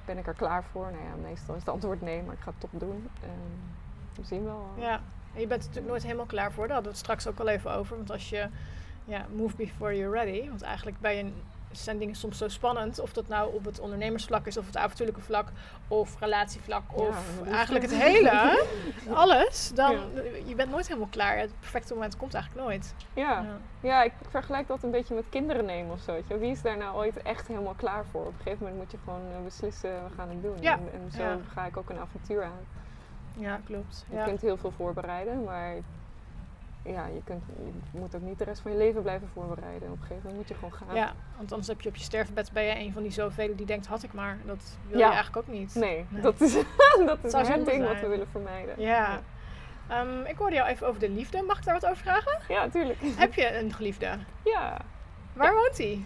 ben ik er klaar voor? Nou ja, meestal is het antwoord nee, maar ik ga het toch doen. Um, we zien wel. ja. En je bent er natuurlijk nooit helemaal klaar voor. Daar hadden we het straks ook al even over. Want als je, ja, move before you're ready. Want eigenlijk bij een zijn dingen soms zo spannend. Of dat nou op het ondernemersvlak is, of het avontuurlijke vlak, of relatievlak, of eigenlijk het. hele. Alles. Dan, Ja. je bent nooit helemaal klaar. Het perfecte moment komt eigenlijk nooit. Ja. Ja. Ja, ik vergelijk dat een beetje met kinderen nemen of zo. Wie is daar nou ooit echt helemaal klaar voor? Op een gegeven moment moet je gewoon uh, beslissen, we gaan het doen. En, en zo ga ik ook een avontuur aan. Ja, klopt. Je kunt heel veel voorbereiden, maar ja, je, kunt, je moet ook niet de rest van je leven blijven voorbereiden. Op een gegeven moment moet je gewoon gaan. ja, want anders heb je op je sterfbed ben je een van die zoveel die denkt, had ik maar. Dat wil Ja. je eigenlijk ook niet. Nee, Nee. dat is, dat is het ding wat we willen vermijden. Ja. Ehm, ik hoorde jou even over de liefde. Mag ik daar wat over vragen? Ja, tuurlijk. heb je een geliefde? Ja, Waar woont hij?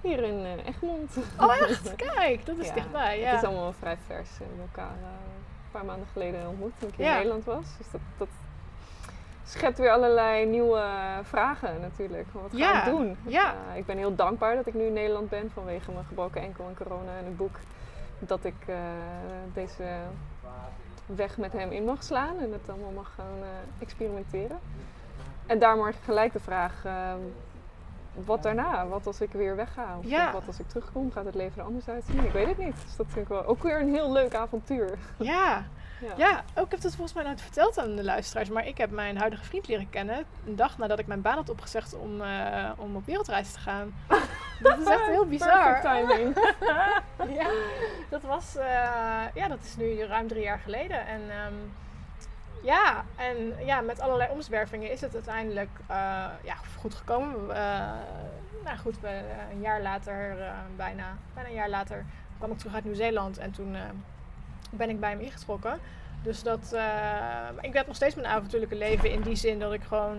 hier in uh, Egmond. Oh echt? Kijk, dat is dichtbij. Ja. Het is allemaal vrij vers. We hebben elkaar uh, een paar maanden geleden ontmoet toen ik in. Nederland was. Dus dat, dat schept weer allerlei nieuwe vragen natuurlijk. Wat ga Ja, ik doen? ja. Uh, ik ben heel dankbaar dat ik nu in Nederland ben vanwege mijn gebroken enkel en corona en het boek. Dat ik uh, deze weg met hem in mag slaan en het allemaal mag gaan uh, experimenteren. En daar maar gelijk de vraag, uh, wat daarna? Wat als ik weer wegga? Of Ja. wat als ik terugkom? Gaat het leven er anders uitzien? Ik weet het niet. Dus dat vind ik wel ook weer een heel leuk avontuur. Ja. Ja. Ja, ook ik heb het volgens mij nooit verteld aan de luisteraars, maar ik heb mijn huidige vriend leren kennen een dag nadat ik mijn baan had opgezegd om, uh, om op wereldreis te gaan. Dat is echt heel bizar. Timing. ja, dat was, uh, ja, dat is nu ruim drie jaar geleden. En um, ja, en ja, met allerlei omzwervingen is het uiteindelijk uh, ja, goed gekomen. Nou goed, we, een jaar later, bijna, bijna een jaar later, kwam ik terug uit Nieuw-Zeeland en toen ben ik bij hem ingetrokken. Dus dat, uh, ik heb nog steeds mijn avontuurlijke leven in die zin dat ik gewoon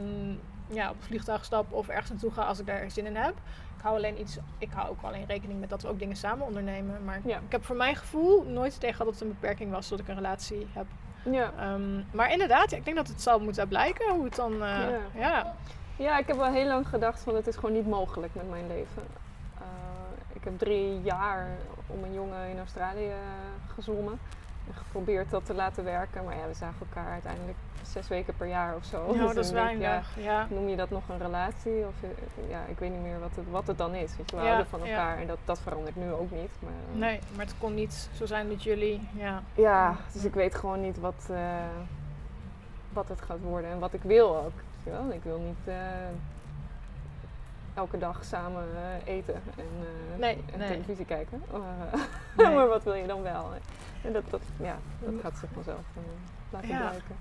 ja, op een vliegtuig stap of ergens naartoe ga als ik daar zin in heb. Ik hou alleen iets, ik hou ook alleen rekening met dat we ook dingen samen ondernemen. Maar Ja. ik heb voor mijn gevoel nooit tegen gehad dat het een beperking was dat ik een relatie heb. Ja. Ehm, maar inderdaad, ja, ik denk dat het zal moeten blijken hoe het dan. eh, Ja. ja. Ja, ik heb wel heel lang gedacht van het is gewoon niet mogelijk met mijn leven. Eh, ik heb drie jaar om een jongen in Australië gezwommen. Geprobeerd dat te laten werken. Maar ja, we zagen elkaar uiteindelijk zes weken per jaar of zo. Ja, Dus dat is weinig. Ja. Ja, noem je dat nog een relatie? Of eh, ja, ik weet niet meer wat het, wat het dan is. Weet je, we houden van elkaar en dat, dat verandert nu ook niet. Maar, eh, Nee, maar het kon niet zo zijn met jullie. Ja. Ja, dus ik weet gewoon niet wat, eh, wat het gaat worden en wat ik wil ook. Ik wil niet elke dag samen eh, eten en, eh, Nee, en nee. televisie kijken. Maar, Nee. maar wat wil je dan wel? En dat, dat, ja, dat gaat zich vanzelf eh, laten Ja. blijken.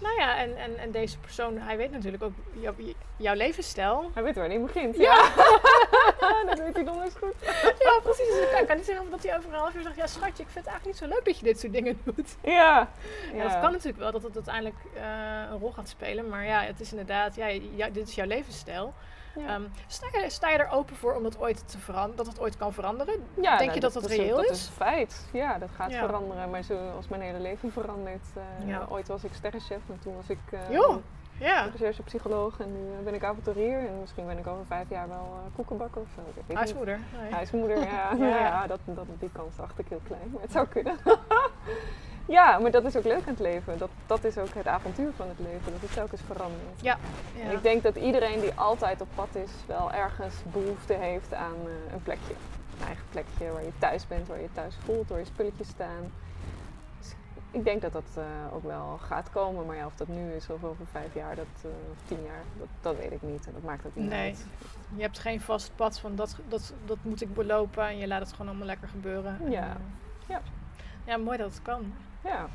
Nou ja, en, en, en deze persoon, hij weet natuurlijk ook jou- jouw levensstijl. Hij weet waar hij begint. Ja. dat weet hij donders goed. Ja, precies. Dus ik kan, niet zeggen dat hij over een half uur zegt: Ja, schatje, ik vind het eigenlijk niet zo leuk dat je dit soort dingen doet. Ja. Ja, dat kan natuurlijk wel dat het uiteindelijk een rol gaat spelen. Maar ja, het is inderdaad, ja, dit is jouw levensstijl. Ja. Ehm, sta, je, sta je er open voor om dat ooit te veranderen, dat het ooit kan veranderen? Ja, Denk nou, je dat dat is- reëel dat is? is een feit. Ja, dat gaat Ja. veranderen. Maar zoals mijn hele leven verandert. eh. Ooit was ik sterrenchef en toen was ik uh, ja. recherchepsycholoog. En nu ben ik avonturier. En misschien ben ik over vijf jaar wel eh, koekenbakker of zo. Huismoeder. Nee. Huismoeder, ja. Ja. ja. ja dat, dat, die kans acht ik heel klein. Maar het zou kunnen. ja, maar dat is ook leuk aan het leven. Dat, dat is ook het avontuur van het leven. Dat het telkens verandert. Ja. En ja. ik denk dat iedereen die altijd op pad is, wel ergens behoefte heeft aan eh, een plekje. Een eigen plekje waar je thuis bent, waar je thuis voelt, waar je spulletjes staan. Dus ik denk dat dat eh, ook wel gaat komen. Maar ja, of dat nu is of over vijf jaar dat, eh, of tien jaar, dat, dat weet ik niet. En dat maakt ook niet Nee. uit. Je hebt geen vast pad van dat, dat, dat moet ik belopen en je laat het gewoon allemaal lekker gebeuren. En, Ja. Ja. Ja, mooi dat het kan. Ja.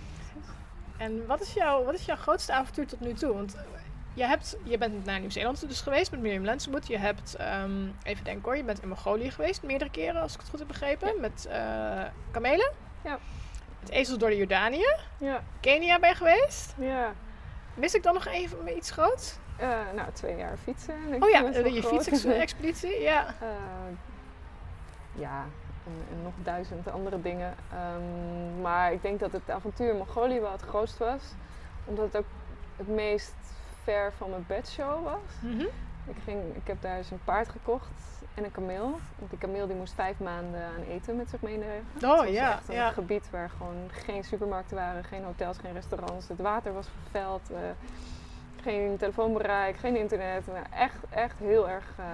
En wat is, jouw, wat is jouw grootste avontuur tot nu toe? Want je, hebt, je bent naar Nieuw-Zeeland dus geweest met Miriam Lensenboet. Je hebt, ehm, even denken hoor, je bent in Mongolië geweest meerdere keren, als ik het goed heb begrepen. Met eh kamelen. Ja. Met ezels door de Jordanië. Ja. Kenia ben je geweest. Ja. Mis ik dan nog even iets groots? Eh, nou, twee jaar fietsen. denk Oh ja, je fietsexpeditie. Ja. Eh, ja, en, en nog duizend andere dingen. Ehm, maar ik denk dat het avontuur in Mongolië wel het grootst was. Omdat het ook het meest ver van mijn bedshow was. Mhm. Ik, ging, ik heb daar dus een paard gekocht en een kameel. Want die kameel die moest vijf maanden aan eten met zich meenemen. Oh, was ja, echt een gebied waar gewoon geen supermarkten waren, geen hotels, geen restaurants. Het water was vervuild. eh, geen telefoonbereik, geen internet. Maar echt, echt heel erg eh,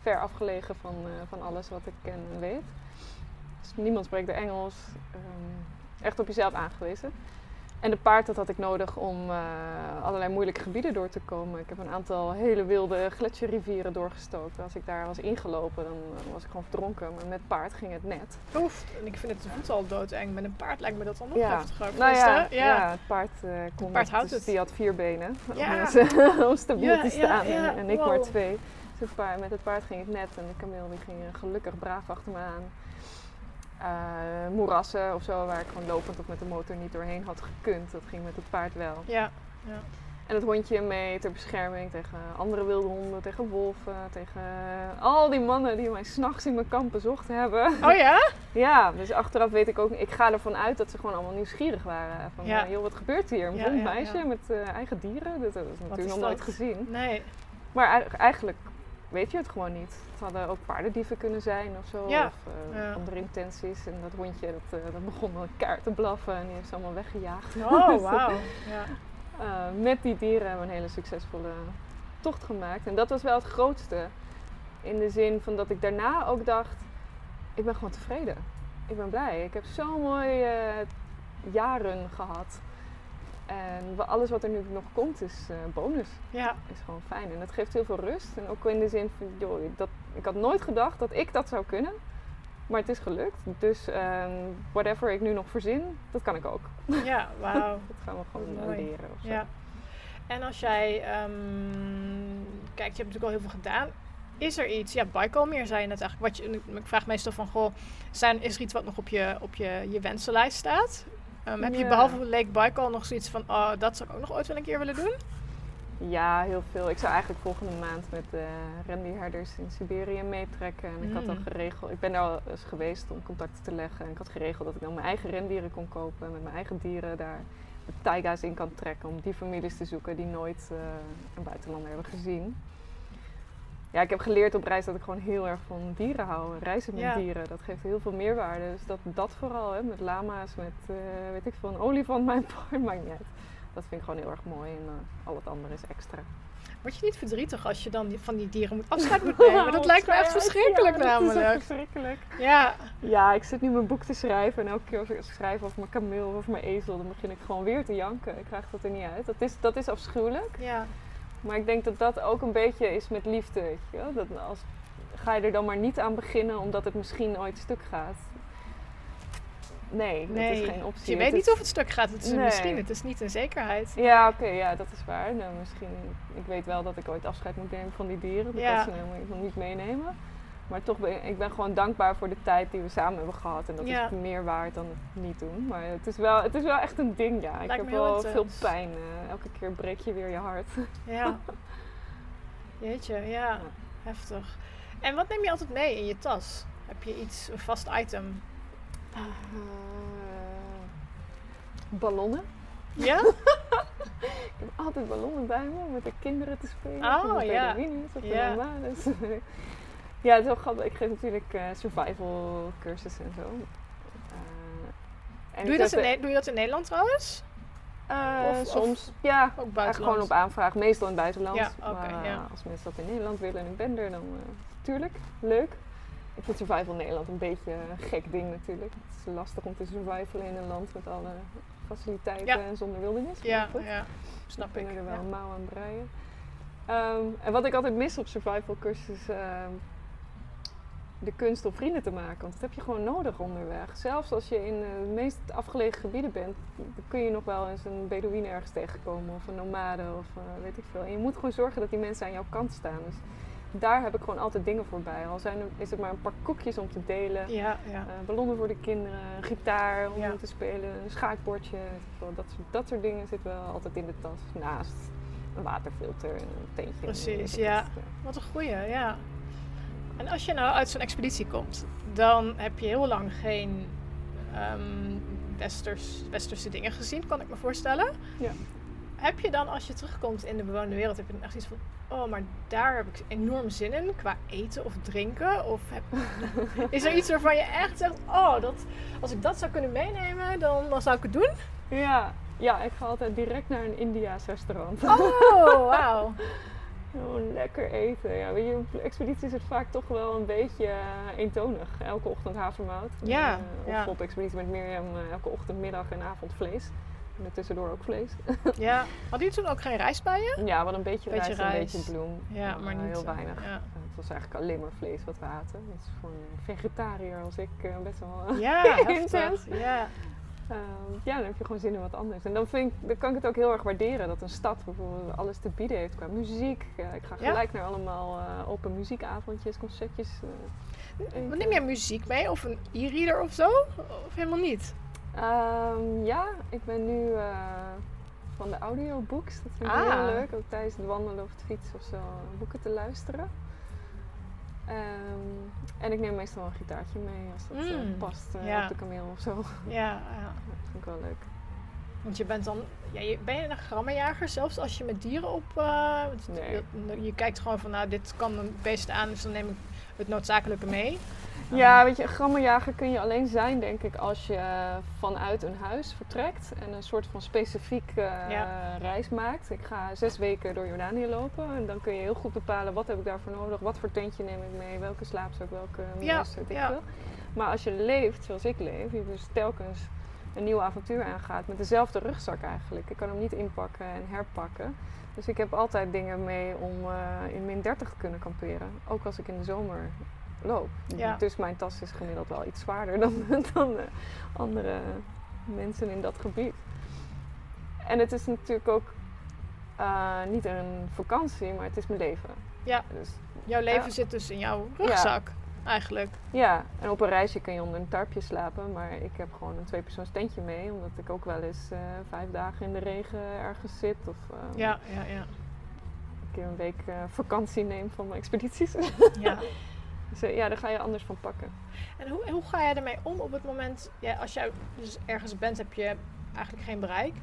ver afgelegen van, eh, van alles wat ik ken en weet. Niemand spreekt er Engels. ehm, echt op jezelf aangewezen. En de paard dat had ik nodig om eh, allerlei moeilijke gebieden door te komen. Ik heb een aantal hele wilde gletsjerrivieren doorgestoken. Als ik daar was ingelopen, dan eh, was ik gewoon verdronken. Maar met paard ging het net. Oef, en ik vind het voet al doodeng. Met een paard lijkt me dat dan nog Ja. heftiger. Nou ja, ja. ja. het paard eh kon paard houdt dus het. die had vier benen Ja. om, om stabiel Ja, te staan en, en ik maar twee. Dus met het paard ging het net en de kameel die ging gelukkig braaf achter me aan. Eh, moerassen of zo, waar ik gewoon lopend of met de motor niet doorheen had gekund. Dat ging met het paard wel. Ja, ja. En het hondje mee ter bescherming tegen andere wilde honden, tegen wolven, tegen al die mannen die mij s'nachts in mijn kamp bezocht hebben. Oh ja? Ja, dus achteraf weet ik ook, ik ga ervan uit dat ze gewoon allemaal nieuwsgierig waren. Van, Ja. eh, joh, wat gebeurt hier? Een Ja, meisje met eh, eigen dieren? Dat, dat is natuurlijk is nog nooit gezien. Nee. Maar ei- eigenlijk weet je het gewoon niet. Het hadden ook paardendieven kunnen zijn of zo. Ja, Of eh, ja. andere intenties. En dat hondje, dat, eh, dat begon al een kaart te blaffen en die heeft ze allemaal weggejaagd. Oh, wauw. Ja. Eh, met die dieren hebben we een hele succesvolle tocht gemaakt. En dat was wel het grootste. In de zin van dat ik daarna ook dacht, ik ben gewoon tevreden. Ik ben blij. Ik heb zo'n mooie jaren gehad. En alles wat er nu nog komt is eh, bonus. ja. Is gewoon fijn. En dat geeft heel veel rust. En ook in de zin van, joh, dat, ik had nooit gedacht dat ik dat zou kunnen. Maar het is gelukt. Dus ehm, whatever ik nu nog verzin, dat kan ik ook. Ja, wauw. Dat gaan we gewoon Mooi. leren. Of zo. Ja. En als jij ehm, kijkt, je hebt natuurlijk al heel veel gedaan. Is er iets, ja, Baikalmeer zei je net eigenlijk, wat je, ik vraag meestal van, goh, zijn, is er iets wat nog op je, op je, je wensenlijst staat? Ehm, heb je behalve Lake Baikal nog zoiets van, oh, dat zou ik ook nog ooit wel een keer willen doen? Ja, heel veel. Ik zou eigenlijk volgende maand met de rendierherders in Siberië meetrekken. En ik had al Mm. geregeld, ik ben daar al eens geweest om contacten te leggen. En ik had geregeld dat ik dan mijn eigen rendieren kon kopen. En met mijn eigen dieren daar de taiga's in kan trekken. Om die families te zoeken die nooit eh, een buitenlander hebben gezien. Ja, ik heb geleerd op reis dat ik gewoon heel erg van dieren hou. En reizen met Ja. dieren, dat geeft heel veel meerwaarde. Dus dat, dat vooral, hè, met lama's, met eh, weet ik veel, een olifant, mijn paard, maakt niet uit. Dat vind ik gewoon heel erg mooi en eh, al het andere is extra. Word je niet verdrietig als je dan die- van die dieren moet afscheid moet nemen? Dat lijkt me echt verschrikkelijk ja, Dat is namelijk. verschrikkelijk. Ja, Ja, ik zit nu mijn boek te schrijven en elke keer als ik schrijf over mijn kameel of over mijn ezel, dan begin ik gewoon weer te janken. Ik krijg dat er niet uit. Dat is, dat is afschuwelijk. ja. Maar ik denk dat dat ook een beetje is met liefde, weet je wel. Dat als, ga je er dan maar niet aan beginnen omdat het misschien ooit stuk gaat. Nee, dat is geen optie. je weet Het niet is- of het stuk gaat. Het is Nee. misschien, het is niet een zekerheid. Ja, oké, ja, dat is waar. Nou, misschien, ik weet wel dat ik ooit afscheid moet nemen van die dieren. Dat Ja. kan ze helemaal nog niet meenemen. Maar toch ben ik ben gewoon dankbaar voor de tijd die we samen hebben gehad. En dat Ja. is meer waard dan het niet doen. Maar het is wel, het is wel echt een ding, ja. Ik heb wel veel pijn. eh, elke keer breek je weer je hart. Ja. Jeetje, ja. Heftig. En wat neem je altijd mee in je tas? Heb je iets, een vast item? Eh, ballonnen. Ja? Ik heb altijd ballonnen bij me om met de kinderen te spelen. Oh, of met ja. Beduïnes of de Ja. Ja, het is wel grappig. Ik geef natuurlijk eh, survival cursussen en zo. Eh, en Doe je, ik dat in, doe je dat in Nederland trouwens? eh, of- of soms, ja. Ook buitenland? gewoon op aanvraag, meestal in het buitenland. Ja, maar ja. als mensen dat in Nederland willen en ik ben er, dan uh, tuurlijk, leuk. Ik vind survival in Nederland een beetje een gek ding natuurlijk. Het is lastig om te survivalen in een land met alle faciliteiten Ja. en zonder wildernis. Ja, ja. Snap ik. kunnen er wel een mouw aan breien. Ehm, en wat ik altijd mis op survival cursus is ehm, de kunst om vrienden te maken. Want dat heb je gewoon nodig onderweg. Zelfs als je in eh, de meest afgelegen gebieden bent, dan kun je nog wel eens een Bedouine ergens tegenkomen of een nomade of eh, weet ik veel. En je moet gewoon zorgen dat die mensen aan jouw kant staan. Dus daar heb ik gewoon altijd dingen voor bij. Al zijn er, is het maar een paar koekjes om te delen. Ja, ja. Eh, ballonnen voor de kinderen, gitaar om Ja. te spelen, een schaakbordje. Dat, soort, dat soort dingen zitten wel altijd in de tas. Naast een waterfilter en een tentje. Precies, ja. Wat een goeie, ja. En als je nou uit zo'n expeditie komt, dan heb je heel lang geen ehm, westers, westerse dingen gezien, kan ik me voorstellen. Ja. Heb je dan, als je terugkomt in de bewoonde wereld, heb je dan echt iets van, oh, maar daar heb ik enorm zin in, qua eten of drinken? Of heb, is er iets waarvan je echt zegt, oh, dat, als ik dat zou kunnen meenemen, dan, dan zou ik het doen? Ja, ja, ik ga altijd direct naar een Indiaas restaurant. Oh, wauw. Gewoon lekker eten. Ja, weet je, op expeditie is het vaak toch wel een beetje eh, eentonig. Elke ochtend havermout. Ja, Eh, of ja. op expeditie met Mirjam eh, elke ochtend, middag en avond vlees. En tussendoor ook vlees. Ja. Hadden jullie toen ook geen rijst bij je? Ja, wat een beetje, Beetje rijst en een beetje bloem. Ja, maar Eh, niet heel weinig. Ja. Het was eigenlijk alleen maar vlees wat we aten. Dat is voor een vegetariër als ik best wel... Ja, Intens. Ja. Ehm, ja, dan heb je gewoon zin in wat anders. En dan, vind ik, dan kan ik het ook heel erg waarderen dat een stad bijvoorbeeld alles te bieden heeft qua muziek. Ja, ik ga Ja. gelijk naar allemaal eh, open muziekavondjes, concertjes. eh, Wat neem jij muziek mee? Of een e-reader of zo? Of helemaal niet? Ehm, ja, ik ben nu eh, van de audiobooks. Dat vind ik Ah. heel leuk. Ook tijdens het wandelen of het fietsen of zo eh, boeken te luisteren. Ehm, en ik neem meestal een gitaartje mee als dat eh, Mm, past eh, ja. op de kameel of zo. Ja, ja. Dat vind ik wel leuk. Want je bent dan... Ja, je, ben je een grammenjager zelfs als je met dieren op... eh, Nee. je, je kijkt gewoon van, nou, dit kan een beest aan, dus dan neem ik het noodzakelijke mee. Ja, weet je, een grammenjager kun je alleen zijn, denk ik, als je eh, vanuit een huis vertrekt en een soort van specifiek eh, Ja. reis maakt. Ik ga zes weken door Jordanië lopen en dan kun je heel goed bepalen wat heb ik daarvoor nodig, wat voor tentje neem ik mee, welke slaapzak, welke Ja, muis, weet ik ja. veel. Maar als je leeft zoals ik leef, je dus telkens een nieuw avontuur aangaat met dezelfde rugzak eigenlijk. Ik kan hem niet inpakken en herpakken. Dus ik heb altijd dingen mee om eh, in min 30 te kunnen kamperen. Ook als ik in de zomer loop. Ja. Dus mijn tas is gemiddeld wel iets zwaarder dan, dan eh, andere mensen in dat gebied. En het is natuurlijk ook eh, niet een vakantie, maar het is mijn leven. Ja. Dus, Jouw leven zit dus in jouw rugzak, eigenlijk. ja, en op een reisje kun je onder een tarpje slapen, maar ik heb gewoon een tweepersoons tentje mee, omdat ik ook wel eens eh, vijf dagen in de regen ergens zit. Of, eh, Ja, ja, ja. keer een week eh, vakantie neem van mijn expedities. Ja. dus eh, ja, daar ga je anders van pakken. En hoe, hoe ga jij ermee om op het moment, ja, als jij dus ergens bent, heb je eigenlijk geen bereik?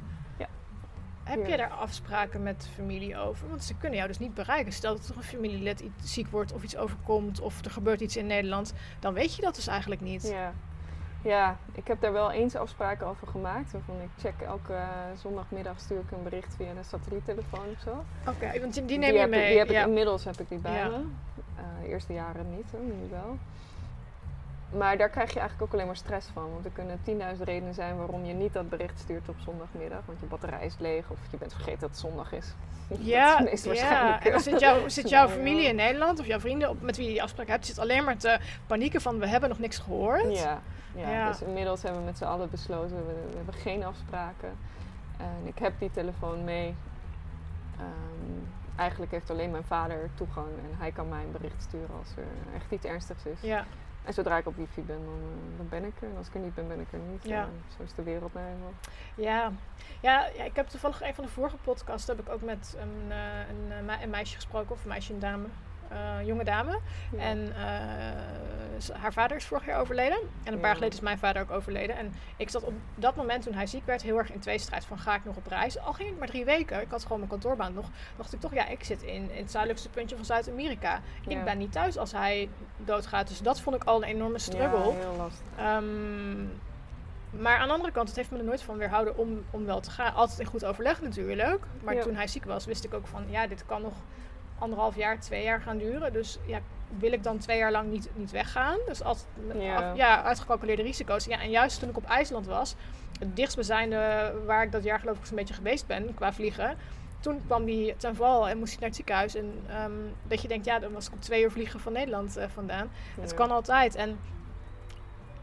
Heb je daar afspraken met familie over? Want ze kunnen jou dus niet bereiken. Stel dat er een familielid iets ziek wordt of iets overkomt of er gebeurt iets in Nederland, dan weet je dat dus eigenlijk niet. Ja. ja, ik heb daar wel eens afspraken over gemaakt. Waarvan ik check elke eh, zondagmiddag stuur ik een bericht via een satelliettelefoon of zo. Oké, want die, die neem je heb mee. Die heb ja. ik inmiddels heb ik die bij Ja. me. Eh, de eerste jaren niet hoor, nu wel. Maar daar krijg je eigenlijk ook alleen maar stress van. Want er kunnen 10.000 redenen zijn waarom je niet dat bericht stuurt op zondagmiddag. Want je batterij is leeg of je bent vergeten dat het zondag is. Ja, dat is ja. En zit, jouw zit jouw familie in Nederland of jouw vrienden op, met wie je die afspraak hebt, zit alleen maar te panieken van we hebben nog niks gehoord. Ja, ja. Ja. dus inmiddels hebben we met z'n allen besloten, we, we hebben geen afspraken. En ik heb die telefoon mee. Ehm, eigenlijk heeft alleen mijn vader toegang en hij kan mij een bericht sturen als er echt iets ernstigs is. Ja, En zodra ik op wifi ben, dan, eh, dan ben ik er. En als ik er niet ben, ben ik er niet. Ja. Zo is de wereld nou eenmaal. ja. ja, ja ik heb toevallig een van de vorige podcasts heb ik ook met een, eh, een, eh, een meisje gesproken, of een meisje, een dame, een jonge dame. Ja. En eh, haar vader is vorig jaar overleden. En een paar jaar Ja. geleden is mijn vader ook overleden. En ik zat op dat moment toen hij ziek werd heel erg in tweestrijd van ga ik nog op reis. Al ging ik maar drie weken, ik had gewoon mijn kantoorbaan nog. dacht ik toch ja, ik zit in, in het zuidelijkste puntje van Zuid-Amerika. Ja. Ik ben niet thuis als hij doodgaat. Dus dat vond ik al een enorme struggle. Ja, heel lastig. Ehm, maar aan de andere kant, het heeft me er nooit van weerhouden om, om wel te gaan. Altijd in goed overleg natuurlijk. Maar Ja. toen hij ziek was, wist ik ook van ja, dit kan nog anderhalf jaar, twee jaar gaan duren. Dus ja, wil ik dan twee jaar lang niet, niet weggaan? Dus altijd met Ja. af- ja, uitgecalculeerde risico's. Ja, en juist toen ik op IJsland was, het dichtstbijzijnde waar ik dat jaar geloof ik zo'n beetje geweest ben qua vliegen. Toen kwam die ten val en moest ik naar het ziekenhuis. En ehm, dat je denkt, ja, dan was ik op twee uur vliegen van Nederland eh, vandaan. Het kan altijd. En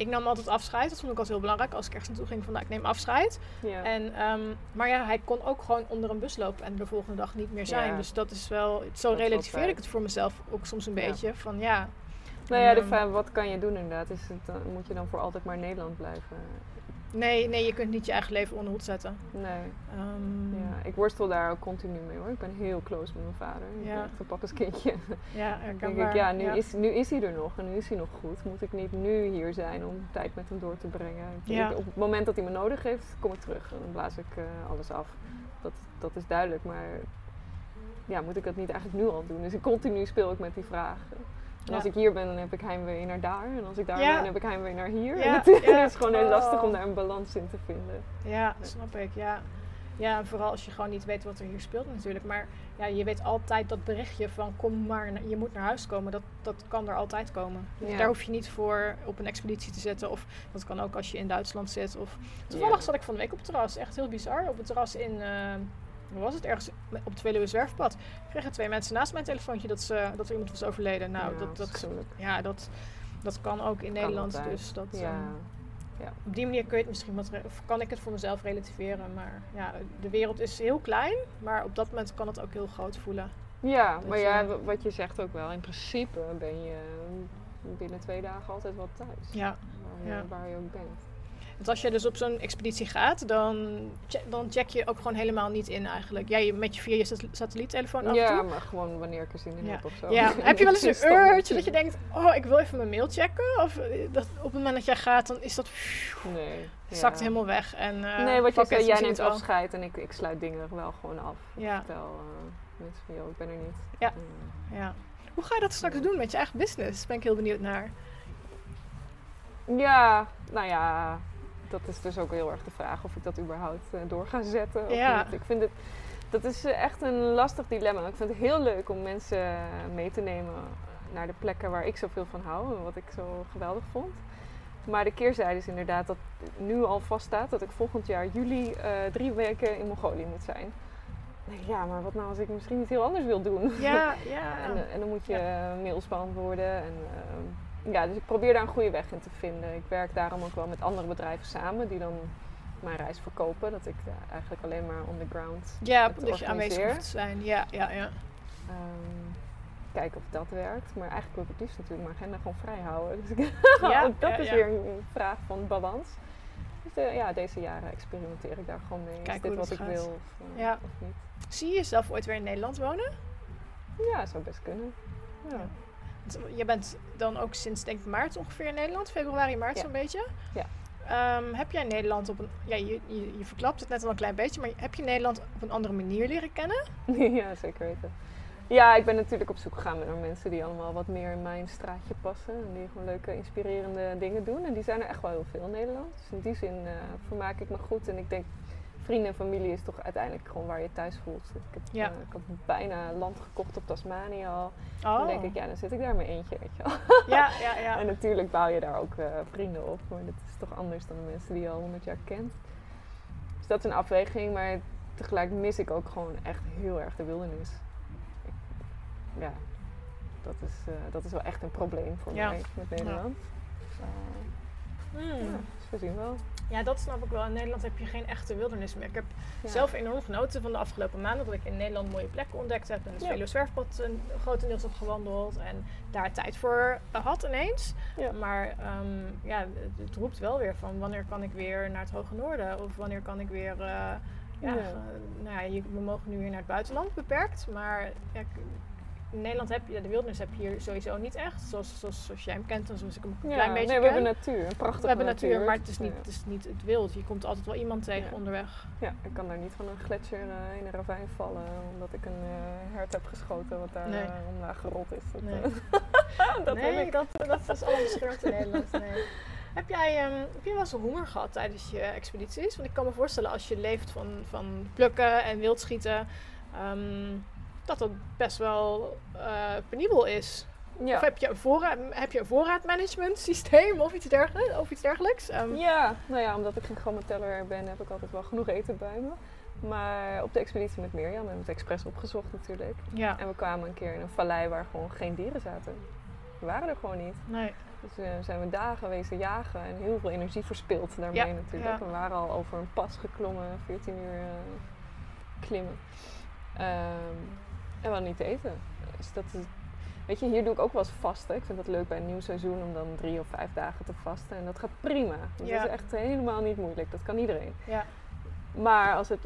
ik nam altijd afscheid. Dat vond ik altijd heel belangrijk. Als ik ergens naartoe ging, van nou, ik neem afscheid. Ja. En, ehm, maar ja, hij kon ook gewoon onder een bus lopen en de volgende dag niet meer zijn. Ja. Dus dat is wel, zo Dat relativeer ik het voor mezelf ook soms een Ja. beetje. Van ja, nou ja, de ehm, vraag, wat kan je doen inderdaad? Is het, dan moet je dan voor altijd maar in Nederland blijven? Nee, nee, je kunt niet je eigen leven onder hoed zetten. Nee. Ehm, Ja, ik worstel daar ook continu mee hoor. Ik ben heel close met mijn vader. Ik Ja. ben een papa's kindje. ja, Dan denk ik, ja nu, ja. Is, nu is hij er nog en nu is hij nog goed. Moet ik niet nu hier zijn om tijd met hem door te brengen? Ik- Ja. ik- op het moment dat hij me nodig heeft, kom ik terug. En dan blaas ik eh, alles af. Dat, dat is duidelijk, maar ja, moet ik dat niet eigenlijk nu al doen? Dus ik continu speel ik met die vraag. En als ik hier ben, dan heb ik heimwee naar daar. En als ik daar ben, heb ik heimwee naar hier. Ja, En het, is gewoon heel lastig Oh. om daar een balans in te vinden. Ja, snap ik. Ja. ja, en vooral als je gewoon niet weet wat er hier speelt natuurlijk. Maar ja, je weet altijd dat berichtje van kom maar, je moet naar huis komen. Dat, dat kan er altijd komen. Dus Ja. Daar hoef je niet voor op een expeditie te zetten. Of dat kan ook als je in Duitsland zit. Of... Toevallig Ja. zat ik van de week op het terras. Echt heel bizar. Op het terras in, eh hoe was het? Ergens op het Veluwe Zwerfpad. Kregen twee mensen naast mijn telefoontje dat, ze, dat er iemand was overleden. Nou, Ja, dat, dat, ja, dat, dat kan ook in Nederland. altijd. Dus dat, Ja. ehm, op die manier kun je het misschien wat, of kan ik het voor mezelf relativeren. Maar ja, de wereld is heel klein, maar op dat moment kan het ook heel groot voelen. Ja, Dat maar je- ja, wat je zegt ook wel. In principe ben je binnen twee dagen altijd wel thuis. Ja, Waar, Ja. waar je ook bent. Want als je dus op zo'n expeditie gaat, dan, dan check je ook gewoon helemaal niet in eigenlijk. Ja, je, met je via je sat- satelliettelefoon af en Ja, maar gewoon wanneer ik er zin in Ja. heb of zo. Ja, heb je wel eens een urge dat je denkt, oh, ik wil even mijn mail checken? Of eh, dat, op het moment dat jij gaat, dan is dat Nee. zakt ja. helemaal weg. En, eh, nee, wat je zei, jij neemt afscheid en ik, ik sluit dingen wel gewoon af. Ik Ja. vertel eh, mensen van, joh, ik ben er niet. Ja. Eh, Ja. Hoe ga je dat straks doen met je eigen business? Ben ik heel benieuwd naar. Ja, nou ja, dat is dus ook heel erg de vraag of ik dat überhaupt eh, door ga zetten. Of Ja. niet. Ik vind het, dat is eh, echt een lastig dilemma. Ik vind het heel leuk om mensen eh, mee te nemen naar de plekken waar ik zoveel van hou en wat ik zo geweldig vond. Maar de keerzijde is inderdaad dat nu al vaststaat dat ik volgend jaar juli drie weken in Mongolië moet zijn. Ja, maar wat nou als ik misschien iets heel anders wil doen? Ja, ja. En, en dan moet je eh, mails beantwoorden. En, ehm, ja, dus ik probeer daar een goede weg in te vinden. Ik werk daarom ook wel met andere bedrijven samen die dan mijn reis verkopen. Dat ik eh, eigenlijk alleen maar on the ground ja, dat je aanwezig organiseer. hoeft te zijn. Ja, ja, ja. ehm, kijken of dat werkt. Maar eigenlijk wil ik het liefst natuurlijk mijn agenda gewoon vrij houden. Dus ik, Ja, ook dat ja, is ja. weer een vraag van balans. Dus eh, ja, deze jaren experimenteer ik daar gewoon mee. Kijk is dit wat ik gaat. wil of, eh, Ja. of niet? Zie je jezelf ooit weer in Nederland wonen? Ja, zou best kunnen. Ja. Je bent dan ook sinds denk ik maart ongeveer in Nederland, februari, maart Ja. zo'n beetje. Ja. Ehm, heb jij Nederland op een, ja, je, je, je verklapt het net al een klein beetje, maar heb je Nederland op een andere manier leren kennen? ja, zeker weten. Ja, ik ben natuurlijk op zoek gegaan naar mensen die allemaal wat meer in mijn straatje passen. En die gewoon leuke, inspirerende dingen doen. En die zijn er echt wel heel veel in Nederland. Dus in die zin eh, vermaak ik me goed. En ik denk, vrienden en familie is toch uiteindelijk gewoon waar je thuis voelt. Ik heb, Ja. eh, ik bijna land gekocht op Tasmanië al. Oh. Dan denk ik, ja, dan zit ik daar maar eentje, weet je wel. Ja, ja, ja. En natuurlijk bouw je daar ook eh, vrienden op. Maar dat is toch anders dan de mensen die je al honderd jaar kent. Dus dat is een afweging. Maar tegelijk mis ik ook gewoon echt heel erg de wildernis. Ik- ja, dat is, eh, dat is wel echt een probleem voor Ja. mij met Nederland. Eh, Hmm. ja, dus we zien wel. Ja, dat snap ik wel. In Nederland heb je geen echte wildernis meer. Ik heb Ja. zelf enorm genoten van de afgelopen maanden dat ik in Nederland mooie plekken ontdekt heb. En het Ja. Velo Zwerfpad een grotendeels heb gewandeld en daar tijd voor had ineens. Ja. Maar ehm, ja, het, het roept wel weer van wanneer kan ik weer naar het Hoge Noorden? Of wanneer kan ik weer... eh, ja, Ja. eh, nou ja, je- we mogen nu weer naar het buitenland beperkt. Maar ja, in Nederland heb je, de wildernis heb je hier sowieso niet echt. Zoals, zoals, zoals jij hem kent en zoals ik hem een Ja, klein beetje nee, we ken. hebben natuur, een prachtige We hebben natuur, maar het is, niet, Ja. het is niet het wild. Je komt altijd wel iemand tegen Ja. onderweg. Ja, ik kan daar niet van een gletsjer eh, in een ravijn vallen omdat ik een eh, hert heb geschoten wat daar Nee. eh, omlaag gerold is. Dat, Nee. dat nee, ik. dat, dat is allemaal beschermd in Nederland. Nee. Heb jij ehm, heb je wel eens honger gehad tijdens je expedities? Want ik kan me voorstellen als je leeft van, van plukken en wildschieten, ehm, dat dat best wel eh, penibel is. Ja. Of heb je een, voorraad, heb je een voorraadmanagement systeem of iets dergelijks? Of iets dergelijks? Ehm, ja, nou ja, omdat ik geen grammeteller ben, heb ik altijd wel genoeg eten bij me. Maar op de expeditie met Mirjam hebben we het expres opgezocht natuurlijk. ja. En we kwamen een keer in een vallei waar gewoon geen dieren zaten. Die waren er gewoon niet. Nee. Dus eh, zijn we dagen wezen jagen en heel veel energie verspild daarmee Ja, natuurlijk. ja. We waren al over een pas geklommen, 14 uur eh, klimmen. Ehm, en we hadden niet te eten. Dus dat is, weet je, hier doe ik ook wel eens vasten. Ik vind dat leuk bij een nieuw seizoen om dan drie of vijf dagen te vasten. En dat gaat prima. Dat Ja. is echt helemaal niet moeilijk. Dat kan iedereen. Ja. Maar als het